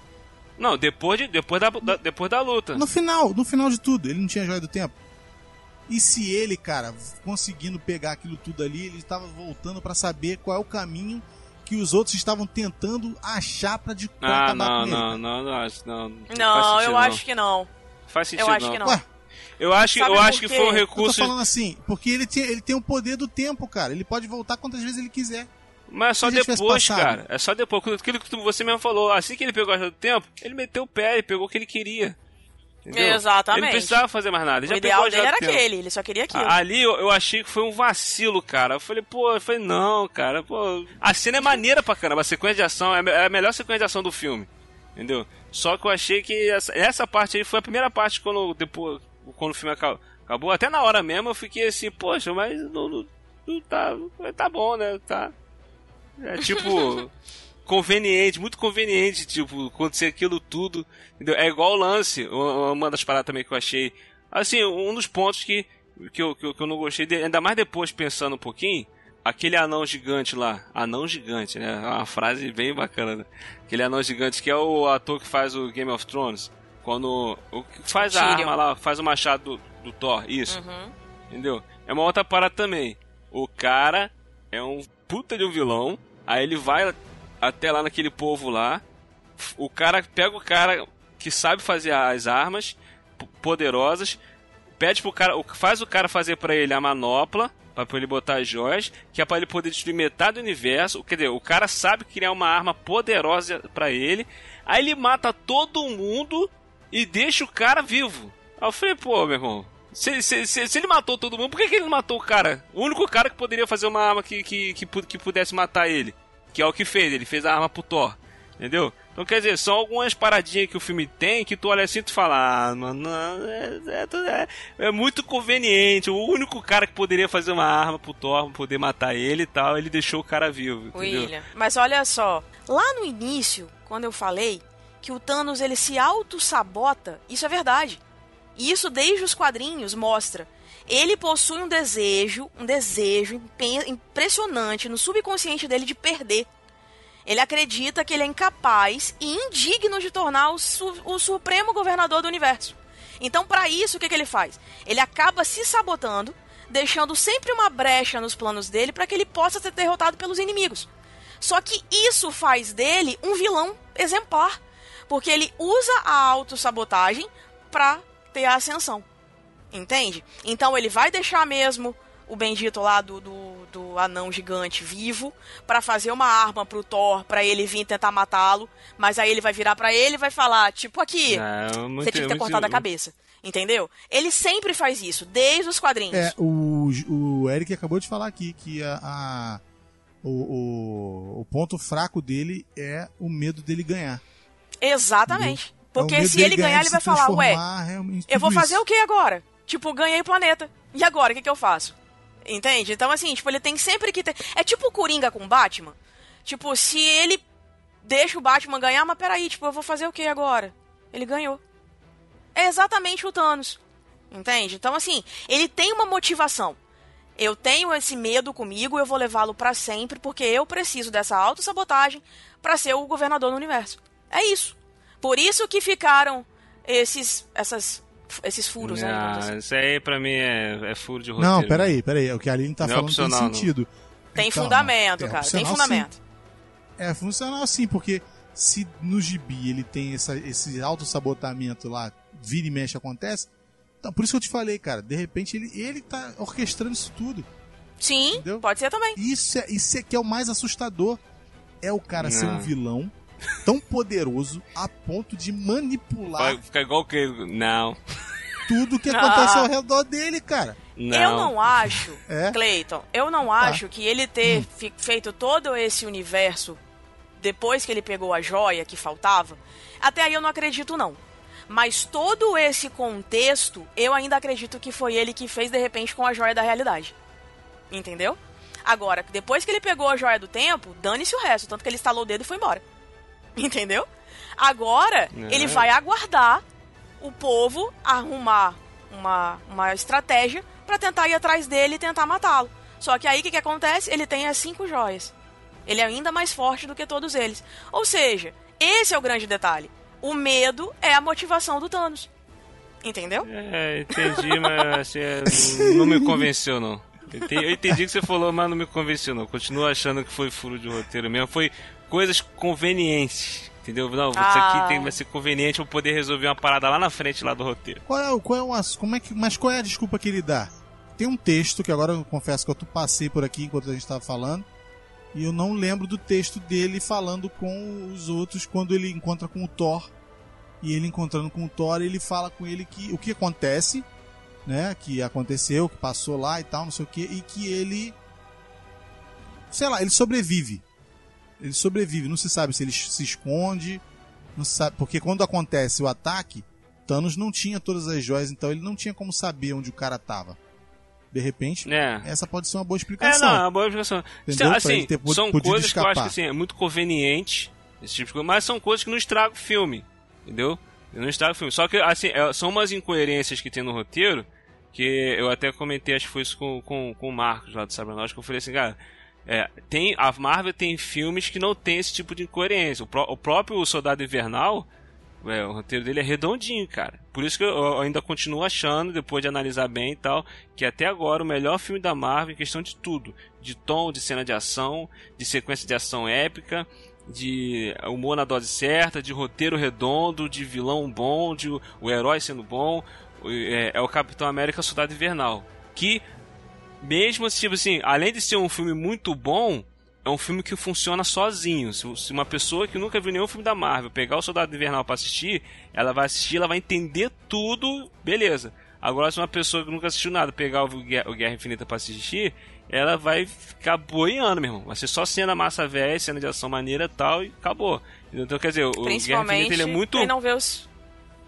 Não, depois, de, depois, da, da- depois da luta. No final, no final de tudo, ele não tinha a joia do tempo. E se ele, cara, conseguindo pegar aquilo tudo ali, ele estava voltando pra saber qual é o caminho que os outros estavam tentando achar pra de pra Ah, não, não, não, não, acho- não. Não, sentido, eu acho que não. Faz sentido, Eu acho que não. Ué, Eu acho, Sabe eu acho que foi um tô eu tô recurso. falando assim, porque ele tem, ele tem o poder do tempo, cara. Ele pode voltar quantas vezes ele quiser. Mas é só depois, cara. É só depois. Aquilo que você mesmo falou. Assim que ele pegou a do tempo, ele meteu o pé, ele pegou o que ele queria. Entendeu? Exatamente. Ele não precisava fazer mais nada. Ele O ideal dele era tempo. aquele, ele só queria aquilo. Ali eu, eu achei que foi um vacilo, cara. Eu falei, pô, eu falei, não, cara, pô. A cena é maneira pra caramba, a sequência de ação é a é a melhor sequência de ação do filme. Entendeu? Só que eu achei que essa, essa parte aí foi a primeira parte quando depois quando o filme acabou, Acabou. Até na hora mesmo eu fiquei assim, poxa, mas não, não, não tá, tá bom, né? Tá. É tipo. [laughs] conveniente, muito conveniente, tipo, acontecer aquilo tudo. Entendeu? É igual o lance, uma das paradas também que eu achei. Assim, um dos pontos que, que, eu, que, eu, que eu não gostei, de, ainda mais depois pensando um pouquinho, aquele anão gigante lá, anão gigante, né? É uma frase bem bacana, né? Aquele anão gigante que é o ator que faz o Game of Thrones. Quando. O que faz a arma lá, faz o machado do, do Thor, isso. Uhum. Entendeu? É uma outra parada também. O cara é um puta de um vilão. Aí ele vai até lá naquele povo lá. O cara pega o cara que sabe fazer as armas poderosas, pede pro cara, faz o cara fazer para ele a manopla para ele botar as joias, que é para ele poder destruir metade do universo. Quer dizer, o cara sabe criar uma arma poderosa para ele. Aí ele mata todo mundo e deixa o cara vivo. Aí eu falei, pô, meu irmão, se, se, se, se, ele matou todo mundo, por que, que, ele matou o cara? O único cara que poderia fazer uma arma que, que, que, que pudesse matar ele. Que é o que fez, ele fez a arma pro Thor. Entendeu? Então, quer dizer, são algumas paradinhas que o filme tem que tu olha assim e tu fala, ah, mano, é, é, é, é, muito conveniente. O único cara que poderia fazer uma arma pro Thor, poder matar ele e tal, ele deixou o cara vivo. Entendeu? William, mas olha só, lá no início, quando eu falei que o Thanos ele se auto-sabota, isso é verdade. E isso desde os quadrinhos mostra. Ele possui um desejo, um desejo impressionante no subconsciente dele de perder. Ele acredita que ele é incapaz e indigno de tornar o, su o supremo governador do universo. Então, para isso, o que, que ele faz? Ele acaba se sabotando, deixando sempre uma brecha nos planos dele para que ele possa ser derrotado pelos inimigos. Só que isso faz dele um vilão exemplar, porque ele usa a autossabotagem para ter a ascensão. Entende? Então ele vai deixar mesmo o bendito lá do, do, do anão gigante vivo para fazer uma arma pro Thor para ele vir tentar matá-lo, mas aí ele vai virar para ele e vai falar, tipo aqui, você tinha que ter cortado a cabeça. Entendeu? Ele sempre faz isso, desde os quadrinhos. É, o, o Eric acabou de falar aqui que a, a o, o, o, ponto fraco dele é o medo dele ganhar. Exatamente. Porque é se ele ganhar, ele vai falar, ué, eu vou fazer isso. o que agora? Tipo, ganhei o planeta. E agora, o que, que eu faço? Entende? Então, assim, tipo, ele tem sempre que ter. É tipo o Coringa com o Batman. Tipo, se ele deixa o Batman ganhar, mas peraí, tipo, eu vou fazer o que agora? Ele ganhou. É exatamente o Thanos. Entende? Então, assim, ele tem uma motivação. Eu tenho esse medo comigo, eu vou levá-lo para sempre, porque eu preciso dessa autossabotagem para ser o governador do universo. É isso. Por isso que ficaram esses, essas esses furos, não, né? Assim. Isso aí pra mim é, é furo de roteiro. Não, peraí, peraí. O que a Aline tá não é falando é tem sentido. Tem então, fundamento, é cara. Tem fundamento. Sim. É funcional sim, porque se no gibi ele tem essa, esse auto-sabotamento lá, vira e mexe, acontece. Então, por isso que eu te falei, cara, de repente ele, ele tá orquestrando isso tudo. Sim, entendeu? pode ser também. Isso é, isso é que é o mais assustador. É o cara não. ser um vilão tão poderoso a ponto de manipular. Vai ficar igual o que? Não. Tudo que acontece ao redor dele, cara. Não. Eu não acho, é? Clayton, eu não tá. acho que ele ter hum. feito todo esse universo depois que ele pegou a joia que faltava, até aí eu não acredito não. Mas todo esse contexto, eu ainda acredito que foi ele que fez de repente com a joia da realidade. Entendeu? Agora, depois que ele pegou a joia do tempo, dane-se o resto, tanto que ele estalou o dedo e foi embora. [laughs] Entendeu? Agora, é. ele vai aguardar o povo arrumar uma, uma estratégia para tentar ir atrás dele e tentar matá-lo. Só que aí o que, que acontece? Ele tem as cinco joias. Ele é ainda mais forte do que todos eles. Ou seja, esse é o grande detalhe. O medo é a motivação do Thanos. Entendeu? É, entendi, mas assim, é, não me convenceu, não. Eu entendi que você falou, mas não me convenceu, não. Continuo achando que foi furo de roteiro mesmo. Foi coisas convenientes. Entendeu? Não, isso ah. aqui tem, vai ser conveniente eu poder resolver uma parada lá na frente lá do roteiro. Qual é, qual é o como é que, mas qual é a desculpa que ele dá? Tem um texto que agora eu confesso que eu passei por aqui enquanto a gente estava falando. E eu não lembro do texto dele falando com os outros quando ele encontra com o Thor. E ele encontrando com o Thor, ele fala com ele que o que acontece, né? Que aconteceu, que passou lá e tal, não sei o que, e que ele. Sei lá, ele sobrevive. Ele sobrevive, não se sabe se ele se esconde, não se sabe, porque quando acontece o ataque, Thanos não tinha todas as joias, então ele não tinha como saber onde o cara tava. De repente, É. essa pode ser uma boa É, explicação. não, é uma boa explicação. Entendeu? Pra Assim, ter são coisas que eu acho escapar. que assim, é muito conveniente, esse tipo de coisa, mas são coisas que não estragam o filme, entendeu? Não estraga o filme. Só que, assim, é- são umas incoerências que tem no roteiro, que eu até comentei, acho que foi isso com, com, com o Marcos lá do Sabranóis, que eu falei assim, cara, é, tem, a Marvel tem filmes que não tem esse tipo de incoerência. O, pró- o próprio Soldado Invernal, é, o roteiro dele é redondinho, cara. Por isso que eu, eu ainda continuo achando, depois de analisar bem e tal, que até agora o melhor filme da Marvel em questão de tudo. De tom, de cena de ação, de sequência de ação épica, de humor na dose certa, de roteiro redondo, de vilão bom, de o, herói sendo bom. É, é o Capitão América Soldado Invernal. Que, mesmo tipo assim, além de ser um filme muito bom, é um filme que funciona sozinho. Se, uma pessoa que nunca viu nenhum filme da Marvel pegar o Soldado Invernal pra assistir, ela vai assistir, ela vai entender tudo, beleza. Agora, se uma pessoa que nunca assistiu nada pegar o Guerra, Infinita pra assistir, ela vai ficar boiando, meu irmão. Vai ser só cena massa velha, cena de ação maneira e tal, e acabou. Então, quer dizer, o Guerra Infinita ele é muito. quem não vê os.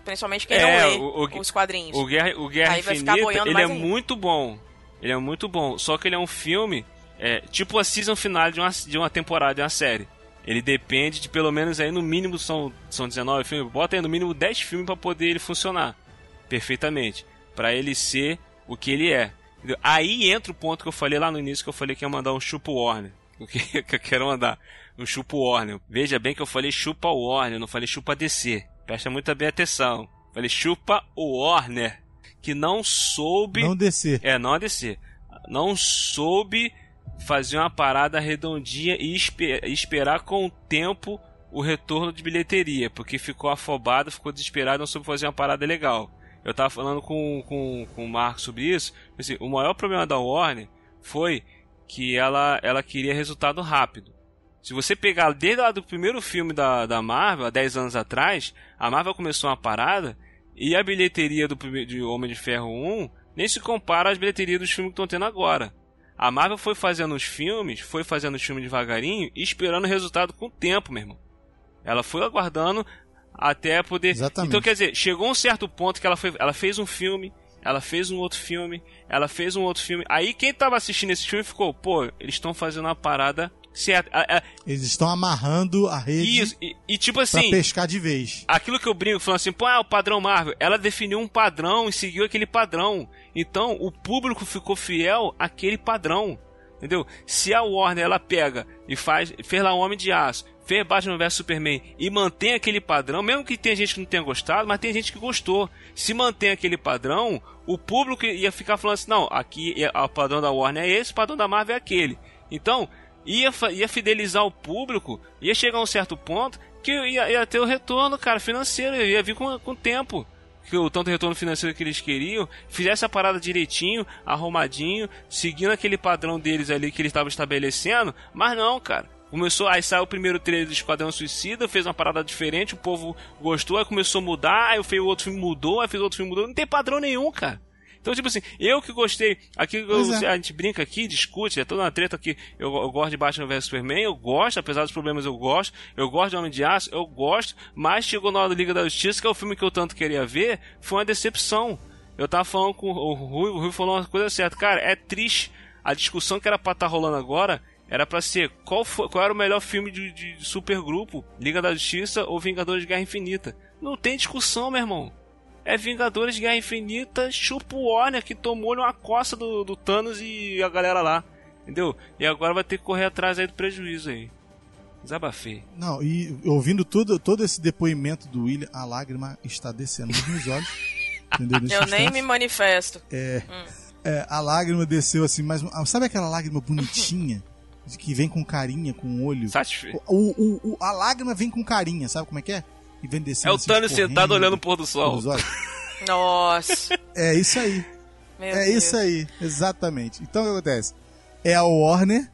Principalmente quem É, não lê o- o- os quadrinhos. O Guerra, o Guerra Aí vai ficar Infinita, boiando ele é ainda. muito bom. Ele é muito bom. Só que ele é um filme, é, tipo a season final de uma, de uma temporada, de uma série. Ele depende de pelo menos aí no mínimo são, são 19 filmes. Bota aí no mínimo 10 filmes pra poder ele funcionar perfeitamente. Pra ele ser o que ele é. Entendeu? Aí entra o ponto que eu falei lá no início, que eu falei que ia mandar um chupa Warner. [laughs] O que, que eu quero mandar? Um chupa Warner. Veja bem que eu falei chupa Warner, não falei chupa DC. Presta muita bem atenção. Falei chupa Warner. Que não soube. Não descer. É, não a DC. Não soube fazer uma parada redondinha e espe- esperar com o tempo o retorno de bilheteria, porque ficou afobado, ficou desesperado, não soube fazer uma parada legal. Eu tava falando com, com, com o Marco sobre isso. assim, o maior problema da Warner foi que ela, ela queria resultado rápido. Se você pegar desde lá do primeiro filme da, da Marvel, há 10 anos atrás, a Marvel começou uma parada e a bilheteria do de Homem de Ferro 1 nem se compara às bilheterias dos filmes que estão tendo agora. A Marvel foi fazendo os filmes, foi fazendo os filmes devagarinho e esperando o resultado com o tempo, meu irmão. Ela foi aguardando até poder. Exatamente. Então, quer dizer, chegou um certo ponto que ela, foi, ela fez um filme, ela fez um outro filme, ela fez um outro filme. Aí quem tava assistindo esse filme ficou, pô, eles estão fazendo uma parada certa. A- a- Eles estão amarrando a rede Isso, e, e tipo pra assim. pescar de vez. Aquilo que eu brinco, falando assim, pô, é o padrão Marvel. Ela definiu um padrão e seguiu aquele padrão. Então, o público ficou fiel àquele padrão. Entendeu? Se a Warner ela pega e faz, fez lá Homem de Aço, fez Batman vs Superman e mantém aquele padrão, mesmo que tenha gente que não tenha gostado, mas tem gente que gostou. Se mantém aquele padrão, o público ia ficar falando assim: não, aqui é- o padrão da Warner é esse, o padrão da Marvel é aquele. Então, ia, ia fidelizar o público, ia chegar a um certo ponto que ia, ia ter o retorno, cara, financeiro, ia vir com, com tempo. Que o tanto retorno financeiro que eles queriam, fizesse a parada direitinho, arrumadinho, seguindo aquele padrão deles ali que eles estavam estabelecendo, mas não, cara. Começou, aí saiu o primeiro trailer do Esquadrão Suicida, fez uma parada diferente, o povo gostou, aí começou a mudar, aí o outro filme mudou, aí fez outro filme mudou, não tem padrão nenhum, cara. Então, tipo assim, eu que gostei, aqui eu- é. a gente brinca aqui, discute, é toda uma treta aqui. Eu, eu gosto de Batman vs Superman, eu gosto, apesar dos problemas eu gosto. Eu gosto de Homem de Aço, eu gosto. Mas chegou na hora da Liga da Justiça, que é o filme que eu tanto queria ver, foi uma decepção. Eu tava falando com o Rui, o Rui falou uma coisa certa. Cara, é triste. A discussão que era pra estar rolando agora era pra ser qual, foi, qual era o melhor filme de, de supergrupo, Liga da Justiça ou Vingadores de Guerra Infinita. Não tem discussão, meu irmão. É Vingadores de Guerra Infinita, chupa o Warner que tomou uma coça do, do Thanos e a galera lá. Entendeu? E agora vai ter que correr atrás aí do prejuízo aí. Desabafei. Não, e ouvindo tudo, todo esse depoimento do William, a lágrima está descendo nos meus olhos. [laughs] entendeu? Nesse Eu nem instante. me manifesto. É, é, a lágrima desceu assim, mas sabe aquela lágrima bonitinha? de que vem com carinha, com o olho? Satisfeito. O, o, o- a lágrima vem com carinha, sabe como é que é? E vem descendo É o Thanos sentado olhando o pôr do sol. [laughs] Nossa. É isso aí. Meu é Deus. isso aí, exatamente. Então o que acontece? É a Warner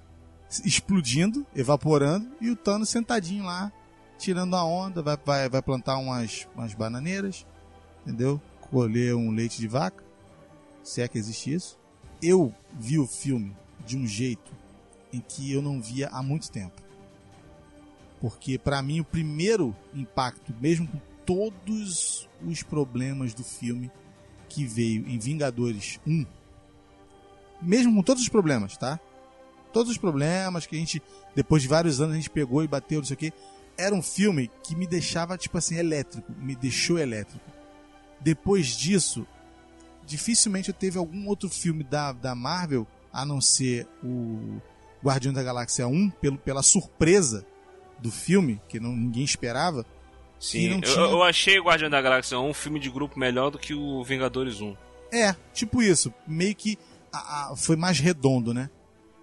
explodindo, evaporando, e o Thanos sentadinho lá, tirando a onda, vai, vai, vai plantar umas, umas bananeiras, entendeu? Colher um leite de vaca, se é que existe isso. Eu vi o filme de um jeito em que eu não via há muito tempo. Porque pra mim o primeiro impacto, mesmo com todos os problemas do filme que veio em Vingadores 1. Mesmo com todos os problemas, tá? Todos os problemas que a gente, depois de vários anos, a gente pegou e bateu, não sei o quê. Era um filme que me deixava, tipo assim, elétrico. Me deixou elétrico. Depois disso, dificilmente eu teve algum outro filme da, da Marvel, a não ser o Guardião da Galáxia 1, pelo, pela surpresa do filme, que não, ninguém esperava. Sim, não eu, tinha- eu achei Guardião da Galáxia 1 um filme de grupo melhor do que o Vingadores 1. É, tipo isso. Meio que a- a- foi mais redondo, né?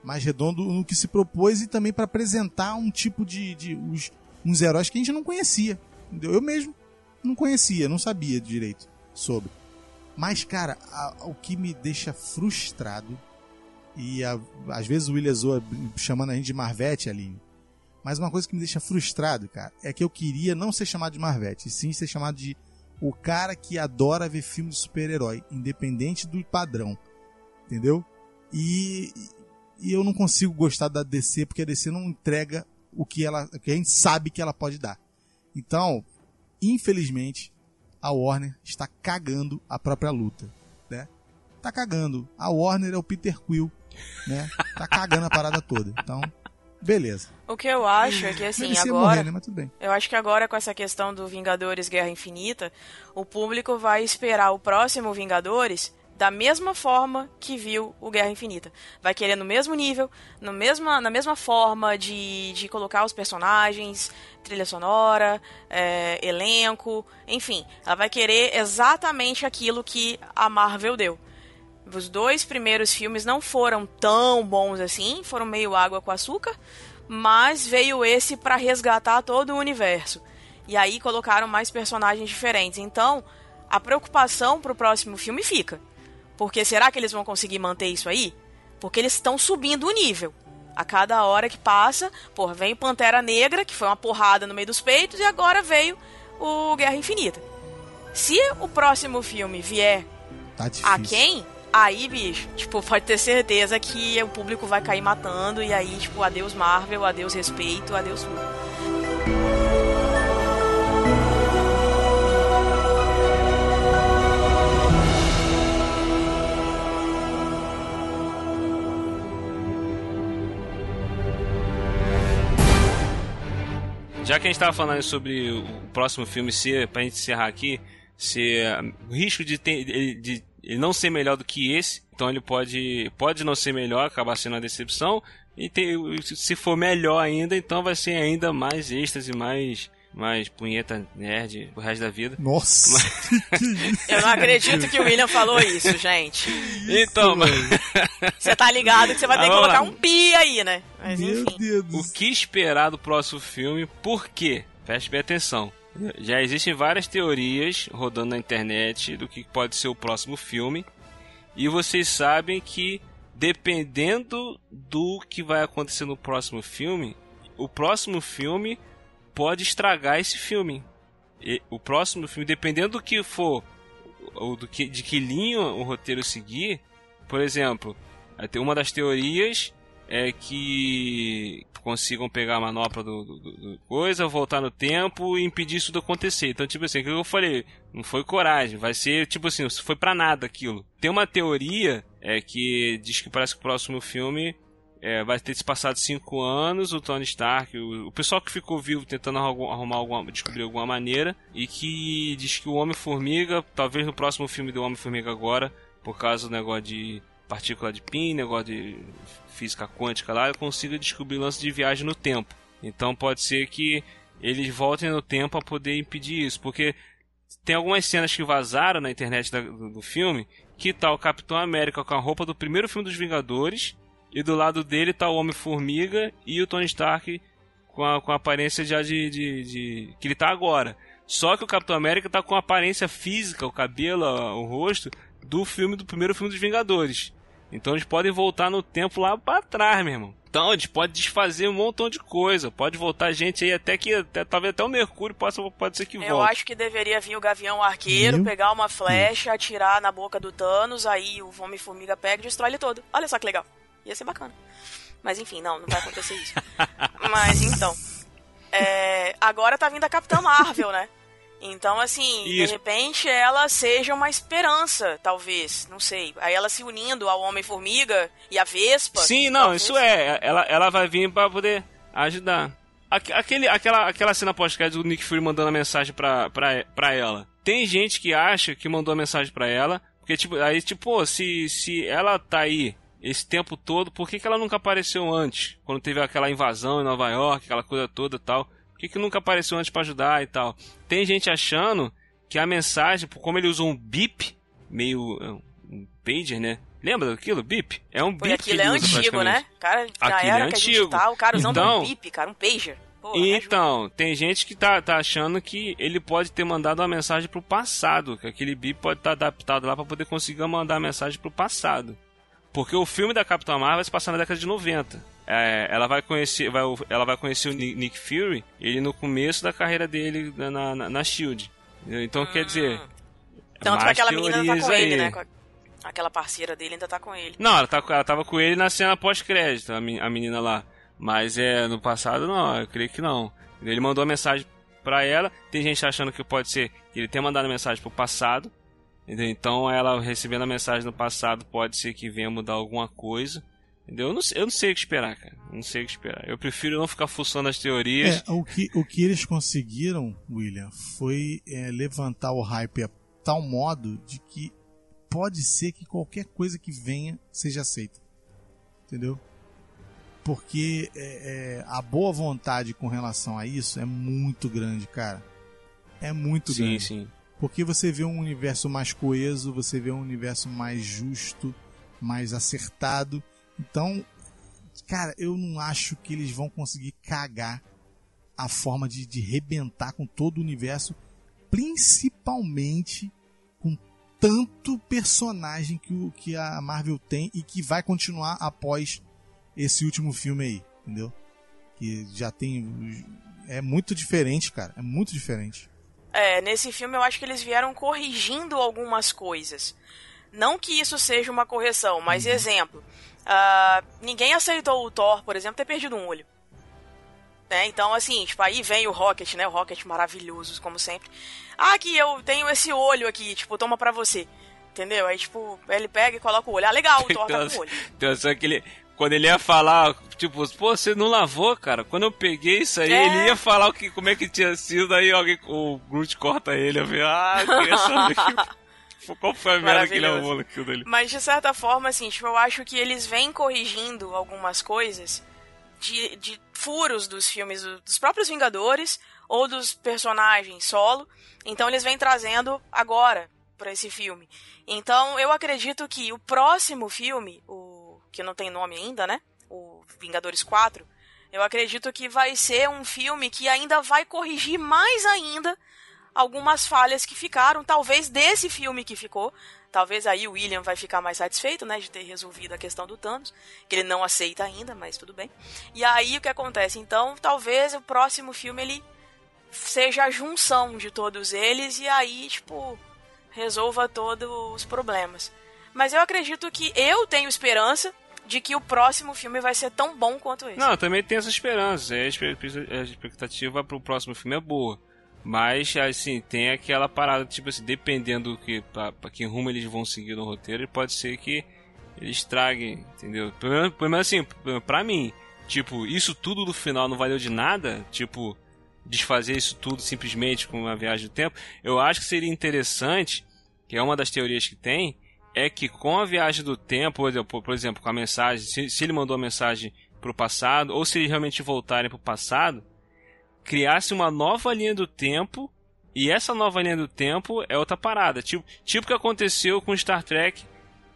Mais redondo no que se propôs e também para apresentar um tipo de, de os- uns heróis que a gente não conhecia. entendeu? Eu mesmo não conhecia, não sabia direito sobre. Mas, cara, a- o que me deixa frustrado, e às vezes o William zoa chamando a gente de Marvete, Aline, mas uma coisa que me deixa frustrado, cara, é que eu queria não ser chamado de Marvete, e sim ser chamado de o cara que adora ver filme de super-herói, independente do padrão. Entendeu? E, e eu não consigo gostar da DC porque a DC não entrega o que ela, o que a gente sabe que ela pode dar. Então, infelizmente, a Warner está cagando a própria luta, né? Tá cagando. A Warner é o Peter Quill, né? Tá cagando a parada toda. Então, beleza. O que eu acho é que, assim, agora. morrer, né? Eu acho que agora, com essa questão do Vingadores Guerra Infinita, o público vai esperar o próximo Vingadores da mesma forma que viu o Guerra Infinita. Vai querer no mesmo nível, no mesma, na mesma forma de, de colocar os personagens, trilha sonora, é, elenco, enfim. Ela vai querer exatamente aquilo que a Marvel deu. Os dois primeiros filmes não foram tão bons assim, foram meio água com açúcar, mas veio esse para resgatar todo o universo. E aí colocaram mais personagens diferentes. Então, a preocupação pro próximo filme fica. Porque será que eles vão conseguir manter isso aí? Porque eles estão subindo o nível. A cada hora que passa, pô, vem Pantera Negra, que foi uma porrada no meio dos peitos, e agora veio o Guerra Infinita. Se o próximo filme vier Tá a quem, aí, bicho, tipo, pode ter certeza que o público vai cair matando, e aí, tipo, adeus Marvel, adeus respeito, adeus tudo. Já que a gente tava falando sobre o próximo filme ser, pra gente encerrar aqui, ah, o risco de, ter, de ele não ser melhor do que esse, então ele pode, pode não ser melhor, acabar sendo uma decepção, e ter, se for melhor ainda, então vai ser ainda mais êxtase, mais, mais punheta nerd o resto da vida. Nossa! [laughs] Eu não acredito que o William falou isso, gente. Então, mas... Você tá ligado que você vai ter Ah, que vamos colocar lá. um pi aí, né? Mas Meu enfim. Deus O que esperar do próximo filme? Por quê? Preste bem atenção. Já existem várias teorias rodando na internet do que pode ser o próximo filme. E vocês sabem que, dependendo do que vai acontecer no próximo filme, o próximo filme pode estragar esse filme. E o próximo filme, dependendo do que for, ou do que, de que linha o roteiro seguir, por exemplo, uma das teorias é que consigam pegar a manopla do, do- do- coisa, voltar no tempo e impedir isso de acontecer. Então, tipo assim, o que eu falei, não foi coragem, vai ser tipo assim, foi pra nada aquilo. Tem uma teoria é que diz que parece que o próximo filme é, vai ter se passado cinco anos, o Tony Stark, o, o pessoal que ficou vivo tentando arru- arrumar alguma, descobrir alguma maneira, e que diz que o Homem-Formiga, talvez no próximo filme do Homem-Formiga agora, por causa do negócio de partícula de PIN, negócio de física quântica lá, consiga descobrir o lance de viagem no tempo. Então pode ser que eles voltem no tempo a poder impedir isso, porque tem algumas cenas que vazaram na internet da- do, do filme que tá o Capitão América com a roupa do primeiro filme dos Vingadores e do lado dele tá o Homem-Formiga e o Tony Stark com a, com a aparência já de, de, de- que ele tá agora. Só que o Capitão América tá com a aparência física, o cabelo, o rosto do filme do primeiro filme dos Vingadores. Então eles podem voltar no tempo lá pra trás, meu irmão. Então eles podem desfazer um montão de coisa. Pode voltar gente aí até que até, talvez até o Mercúrio possa pode ser que volte. Eu acho que deveria vir o Gavião Arqueiro, Meu pegar uma flecha, atirar na boca do Thanos, aí o Homem-Formiga pega e destrói ele todo. Olha só que legal. Ia ser bacana. Mas enfim, não, não vai acontecer isso. [laughs] Mas então. é, agora tá vindo a Capitã Marvel, né? Então, assim, Isso. de repente ela seja uma esperança, talvez, não sei. Aí ela se unindo ao Homem-Formiga e à Vespa. Sim, não, talvez. isso é. Ela, ela vai vir pra poder ajudar. Aque- Aquele, aquela, aquela cena pós-crédito do Nick Fury mandando a mensagem pra, pra, pra ela. Tem gente que acha que mandou a mensagem pra ela, porque, tipo, aí, tipo, se, se ela tá aí esse tempo todo, por que, que ela nunca apareceu antes? Quando teve aquela invasão em Nova York, aquela coisa toda e tal. Por que, que nunca apareceu antes pra ajudar e tal? Tem gente achando que a mensagem, como ele usou um bip, meio. é, um pager, né? Lembra daquilo? Bip? É um bip aquilo que é usa antigo, né? Cara, na Aquilo era é que a gente antigo. tá, o cara usando Então- um bip, cara, um pager. Pô. Então, tem gente que tá, tá achando que ele pode ter mandado uma mensagem pro passado, que aquele bip pode estar adaptado lá pra poder conseguir mandar a mensagem pro passado. Porque o filme da Capitã Marvel vai se passar na década de 90. É, ela vai conhecer, vai, ela vai conhecer o Ni- Nick Fury, ele no começo da carreira dele na, na, na Shield. Então, quer dizer, Tanto que mais aquela menina tá com ele, aí. né? Com a- Aquela parceira dele ainda tá com ele. Não, ela, tá, ela tava com ele na cena pós-crédito, a, men- a menina lá. Mas é no passado não, eu creio que não. Ele mandou a mensagem pra ela, tem gente achando que pode ser que ele tenha mandado a mensagem pro passado. Então ela recebendo a mensagem no passado pode ser que venha mudar alguma coisa. Entendeu? Eu não, sei- eu não sei o que esperar, cara. Eu Não sei o que esperar. Eu prefiro não ficar fuçando as teorias. É, o que, o que eles conseguiram, William, foi é, levantar o hype a tal modo de que pode ser que qualquer coisa que venha seja aceita. Entendeu? Porque é, é, a boa vontade com relação a isso é muito grande, cara. É muito sim, grande. sim. Porque você vê um universo mais coeso, você vê um universo mais justo, mais acertado. Então, cara, eu não acho que eles vão conseguir cagar a forma de, de rebentar com todo o universo, principalmente com tanto personagem que, o, que a Marvel tem e que vai continuar após esse último filme aí, entendeu? Que já tem. É muito diferente, cara. É muito diferente. É, nesse filme eu acho que eles vieram corrigindo algumas coisas. Não que isso seja uma correção, mas Uhum. exemplo. Ah, ninguém aceitou o Thor, por exemplo, ter perdido um olho. Né? Então, assim, tipo, aí vem o Rocket, né? O Rocket maravilhoso, como sempre. Ah, aqui eu tenho esse olho aqui, tipo, toma pra você. Entendeu? Aí, tipo, ele pega e coloca o olho. Ah, legal, o [laughs] Thor tá com o olho. Então, só que ele, quando ele ia falar, tipo, pô, você não lavou, cara? Quando eu peguei isso aí, É. ele ia falar o que, como é que tinha sido, aí alguém, o Groot corta ele, eu falei, ah, eu queria saber [laughs] qual foi a merda que ele arrumou naquilo dele. Mas de certa forma, assim, tipo, eu acho que eles vêm corrigindo algumas coisas de, de furos dos filmes do- dos próprios Vingadores ou dos personagens solo. Então eles vêm trazendo agora pra esse filme. Então eu acredito que o próximo filme, o que não tem nome ainda, né? O Vingadores 4, eu acredito que vai ser um filme que ainda vai corrigir mais ainda algumas falhas que ficaram, talvez desse filme que ficou. Talvez aí o William vai ficar mais satisfeito, né, de ter resolvido a questão do Thanos, que ele não aceita ainda, mas tudo bem. E aí o que acontece? Então, talvez o próximo filme ele seja a junção de todos eles e aí, tipo, resolva todos os problemas. Mas eu acredito que eu tenho esperança de que o próximo filme vai ser tão bom quanto esse. Não, eu também tenho essa esperança, a espe- a expectativa pro próximo filme é boa. Mas, assim, tem aquela parada, tipo assim, dependendo do que, pra, pra que rumo eles vão seguir no roteiro, pode ser que eles traguem, entendeu? Pelo menos, assim, pra mim, tipo, isso tudo no final não valeu de nada, tipo, desfazer isso tudo simplesmente com uma viagem do tempo, eu acho que seria interessante, que é uma das teorias que tem, é que com a viagem do tempo, por exemplo com a mensagem, se, se ele mandou a mensagem pro passado, ou se eles realmente voltarem pro passado, criasse uma nova linha do tempo, e essa nova linha do tempo é outra parada. Tipo, tipo que aconteceu com Star Trek,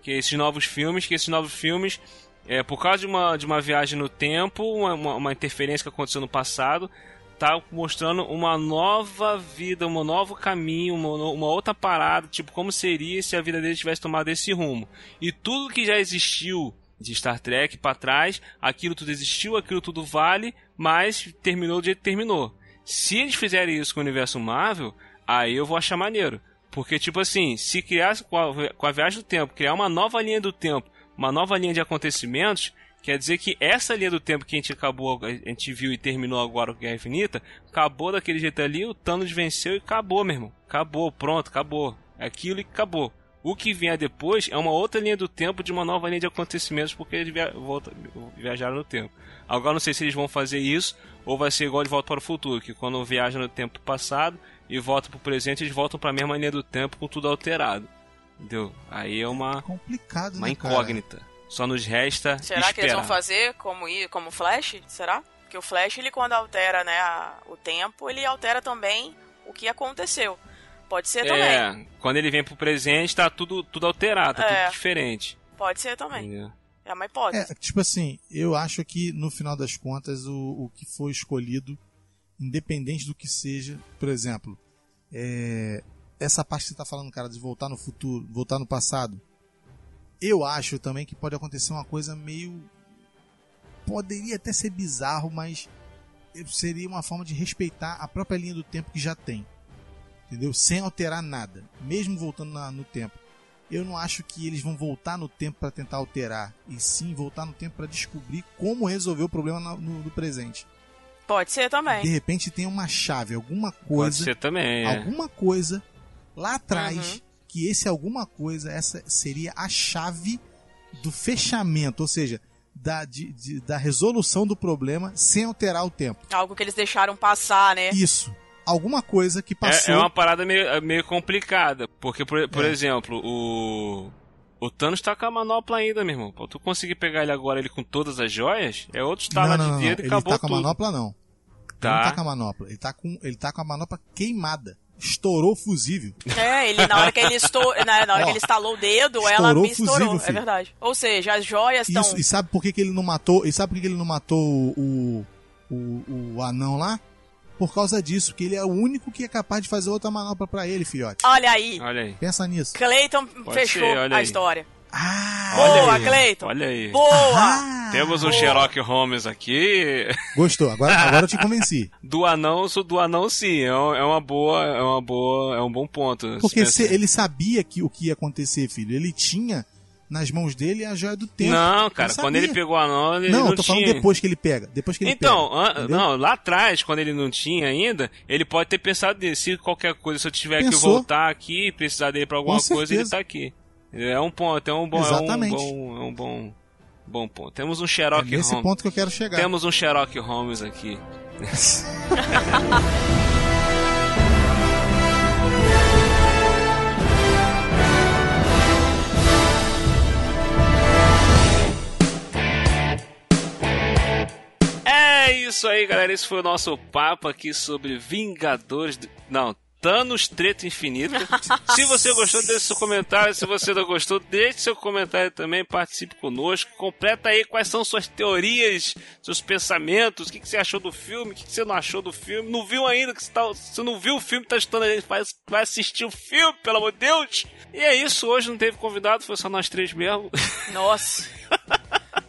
que é esses novos filmes, que esses novos filmes, é, por causa de uma, de uma viagem no tempo, uma, uma, uma interferência que aconteceu no passado, tá mostrando uma nova vida, um novo caminho, uma, uma outra parada, tipo, como seria se a vida dele tivesse tomado esse rumo. E tudo que já existiu de Star Trek para trás, aquilo tudo existiu, aquilo tudo vale, mas terminou do jeito que terminou. Se eles fizerem isso com o universo Marvel, aí eu vou achar maneiro. Porque, tipo assim, se criasse com a, com a viagem do tempo, criar uma nova linha do tempo, uma nova linha de acontecimentos, Quer dizer que essa linha do tempo que a gente acabou, a gente viu e terminou agora com Guerra Infinita, acabou daquele jeito ali, o Thanos venceu e acabou, meu irmão. Acabou, pronto, acabou. Aquilo e acabou. O que vier depois é uma outra linha do tempo de uma nova linha de acontecimentos porque eles via volta, viajaram no tempo. Agora não sei se eles vão fazer isso ou vai ser igual de volta para o futuro, que quando viajam no tempo passado e voltam para o presente, eles voltam para a mesma linha do tempo com tudo alterado. Entendeu? Aí é uma complicado, uma né, incógnita. Cara? Só nos resta Será esperar. que eles vão fazer como como Flash? Será? Porque o Flash ele quando altera, né, a, o tempo, ele altera também o que aconteceu. Pode ser também. É, quando ele vem pro presente, tá tudo, tudo alterado, tá É. tudo diferente. Pode ser também. Entendeu? É uma hipótese. É, tipo assim, eu acho que no final das contas o, o que foi escolhido, independente do que seja, por exemplo, é, essa parte que você tá falando, cara, de voltar no futuro, voltar no passado, eu acho também que pode acontecer uma coisa meio. Poderia até ser bizarro, mas seria uma forma de respeitar a própria linha do tempo que já tem. Entendeu? Sem alterar nada. Mesmo voltando na- no tempo. Eu não acho que eles vão voltar no tempo para tentar alterar. E sim voltar no tempo para descobrir como resolver o problema na- no, no presente. Pode ser De também. repente tem uma chave, alguma Pode coisa. ser também, é. Alguma coisa lá atrás. Uhum. Que esse alguma coisa, essa seria a chave do fechamento. Ou seja, da, de- de- da resolução do problema sem alterar o tempo. Algo que eles deixaram passar, né? Isso. Alguma coisa que É, passou. é uma parada meio, é meio complicada. Porque, por, por É. exemplo, o. O Thanos tá com a manopla ainda, meu irmão. Pra tu conseguir pegar ele agora ele com todas as joias, é outro estalo não, de não, não. dedo e Ele acabou tá com a manopla, não. Ele Tá. não tá com a manopla. Ele tá com, ele tá com a manopla queimada. Estourou o fusível. É, ele na hora que ele estou, [laughs] na, na hora Ó, que ele estalou o dedo, ela estourou me o fusível, estourou, é filho. verdade. Ou seja, as joias estão Isso, e sabe por que, que ele não matou? E sabe por que, que ele não matou o, o, o anão lá? Por causa disso, que ele é o único que é capaz de fazer outra manopla pra ele, filhote. Olha aí, Olha aí. Pensa nisso. Clayton fechou ser, olha a aí. história. Ah, Boa, Olha aí, Clayton. Olha aí. Boa! ah, Temos um Boa. Sherlock Holmes aqui. Gostou, agora, agora eu te convenci. [laughs] Do anão, do anão sim, é um- é uma boa, é uma boa, é um bom ponto. Porque Se ele sabia que o que ia acontecer, filho. Ele tinha nas mãos dele a joia do tempo. Não, cara, quando ele pegou o anão, ele Não, não, eu tô falando tinha. depois que ele pega. Depois que ele Então, pega. não, lá atrás, quando ele não tinha ainda, ele pode ter pensado nisso. Se qualquer coisa, se eu tiver que Pensou. voltar aqui e precisar dele pra alguma Com coisa, ele tá aqui. É um ponto, é um bom, Exatamente. é um bom, é um bom, bom ponto. Temos um É Sherlock nesse Holmes. ponto que eu quero chegar. Temos um Sherlock Holmes aqui. [laughs] É isso aí, galera. Esse foi o nosso papo aqui sobre Vingadores. do- Não, Thanos Treta Infinita. [laughs] Se você gostou, deixe seu comentário. Se você não gostou, deixe seu comentário também. Participe conosco. Completa aí quais são suas teorias, seus pensamentos. O que, que você achou do filme, o que, que você não achou do filme. Não viu ainda? Que você, tá, você não viu o filme, tá estudando a gente. Vai, vai assistir o filme, pelo amor de Deus. E é isso. Hoje não teve convidado, foi só nós três mesmo. Nossa. [laughs]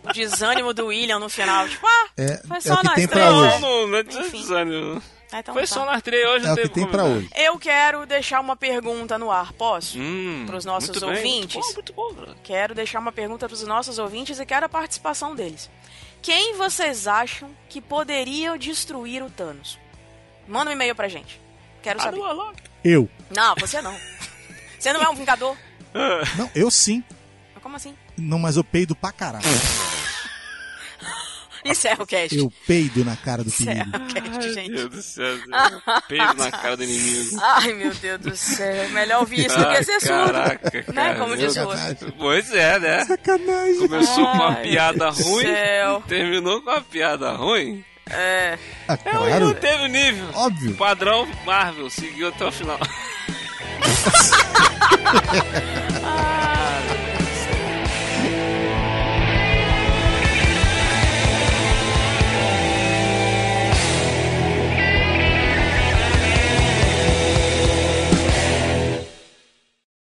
o desânimo do William no final. Tipo, ah, É, foi é só o que nós tem pra três, hoje. Não, não é desânimo. Ah, então Foi tá. só nós três hoje, É não o que teve tem pra convidado. hoje. Eu quero deixar uma pergunta no ar, posso? Hum, Pros nossos muito bem, ouvintes. Muito bom, muito bom. Quero deixar uma pergunta para os nossos ouvintes e quero a participação deles. Quem vocês acham que poderia destruir o Thanos? Manda um e-mail pra gente. Quero saber. Eu. Não, você não. Você não é um vingador? Não, eu sim. Mas Como assim? Não, mas eu peido pra caralho. [laughs] Encerra o cast. Eu peido na cara do Encerra perigo. o cast, Meu gente. Deus do céu. Peido na cara do inimigo. Ai, meu Deus do céu. Melhor ouvir isso do que ser surdo. Caraca, Né? Como diz o outro. Pois é, né? Sacanagem. Começou com uma Ai, piada ruim, céu. terminou com uma piada ruim. É. Ah, É, não claro. teve nível. Óbvio. Padrão Marvel, seguiu até o final. Ai, [laughs] [laughs]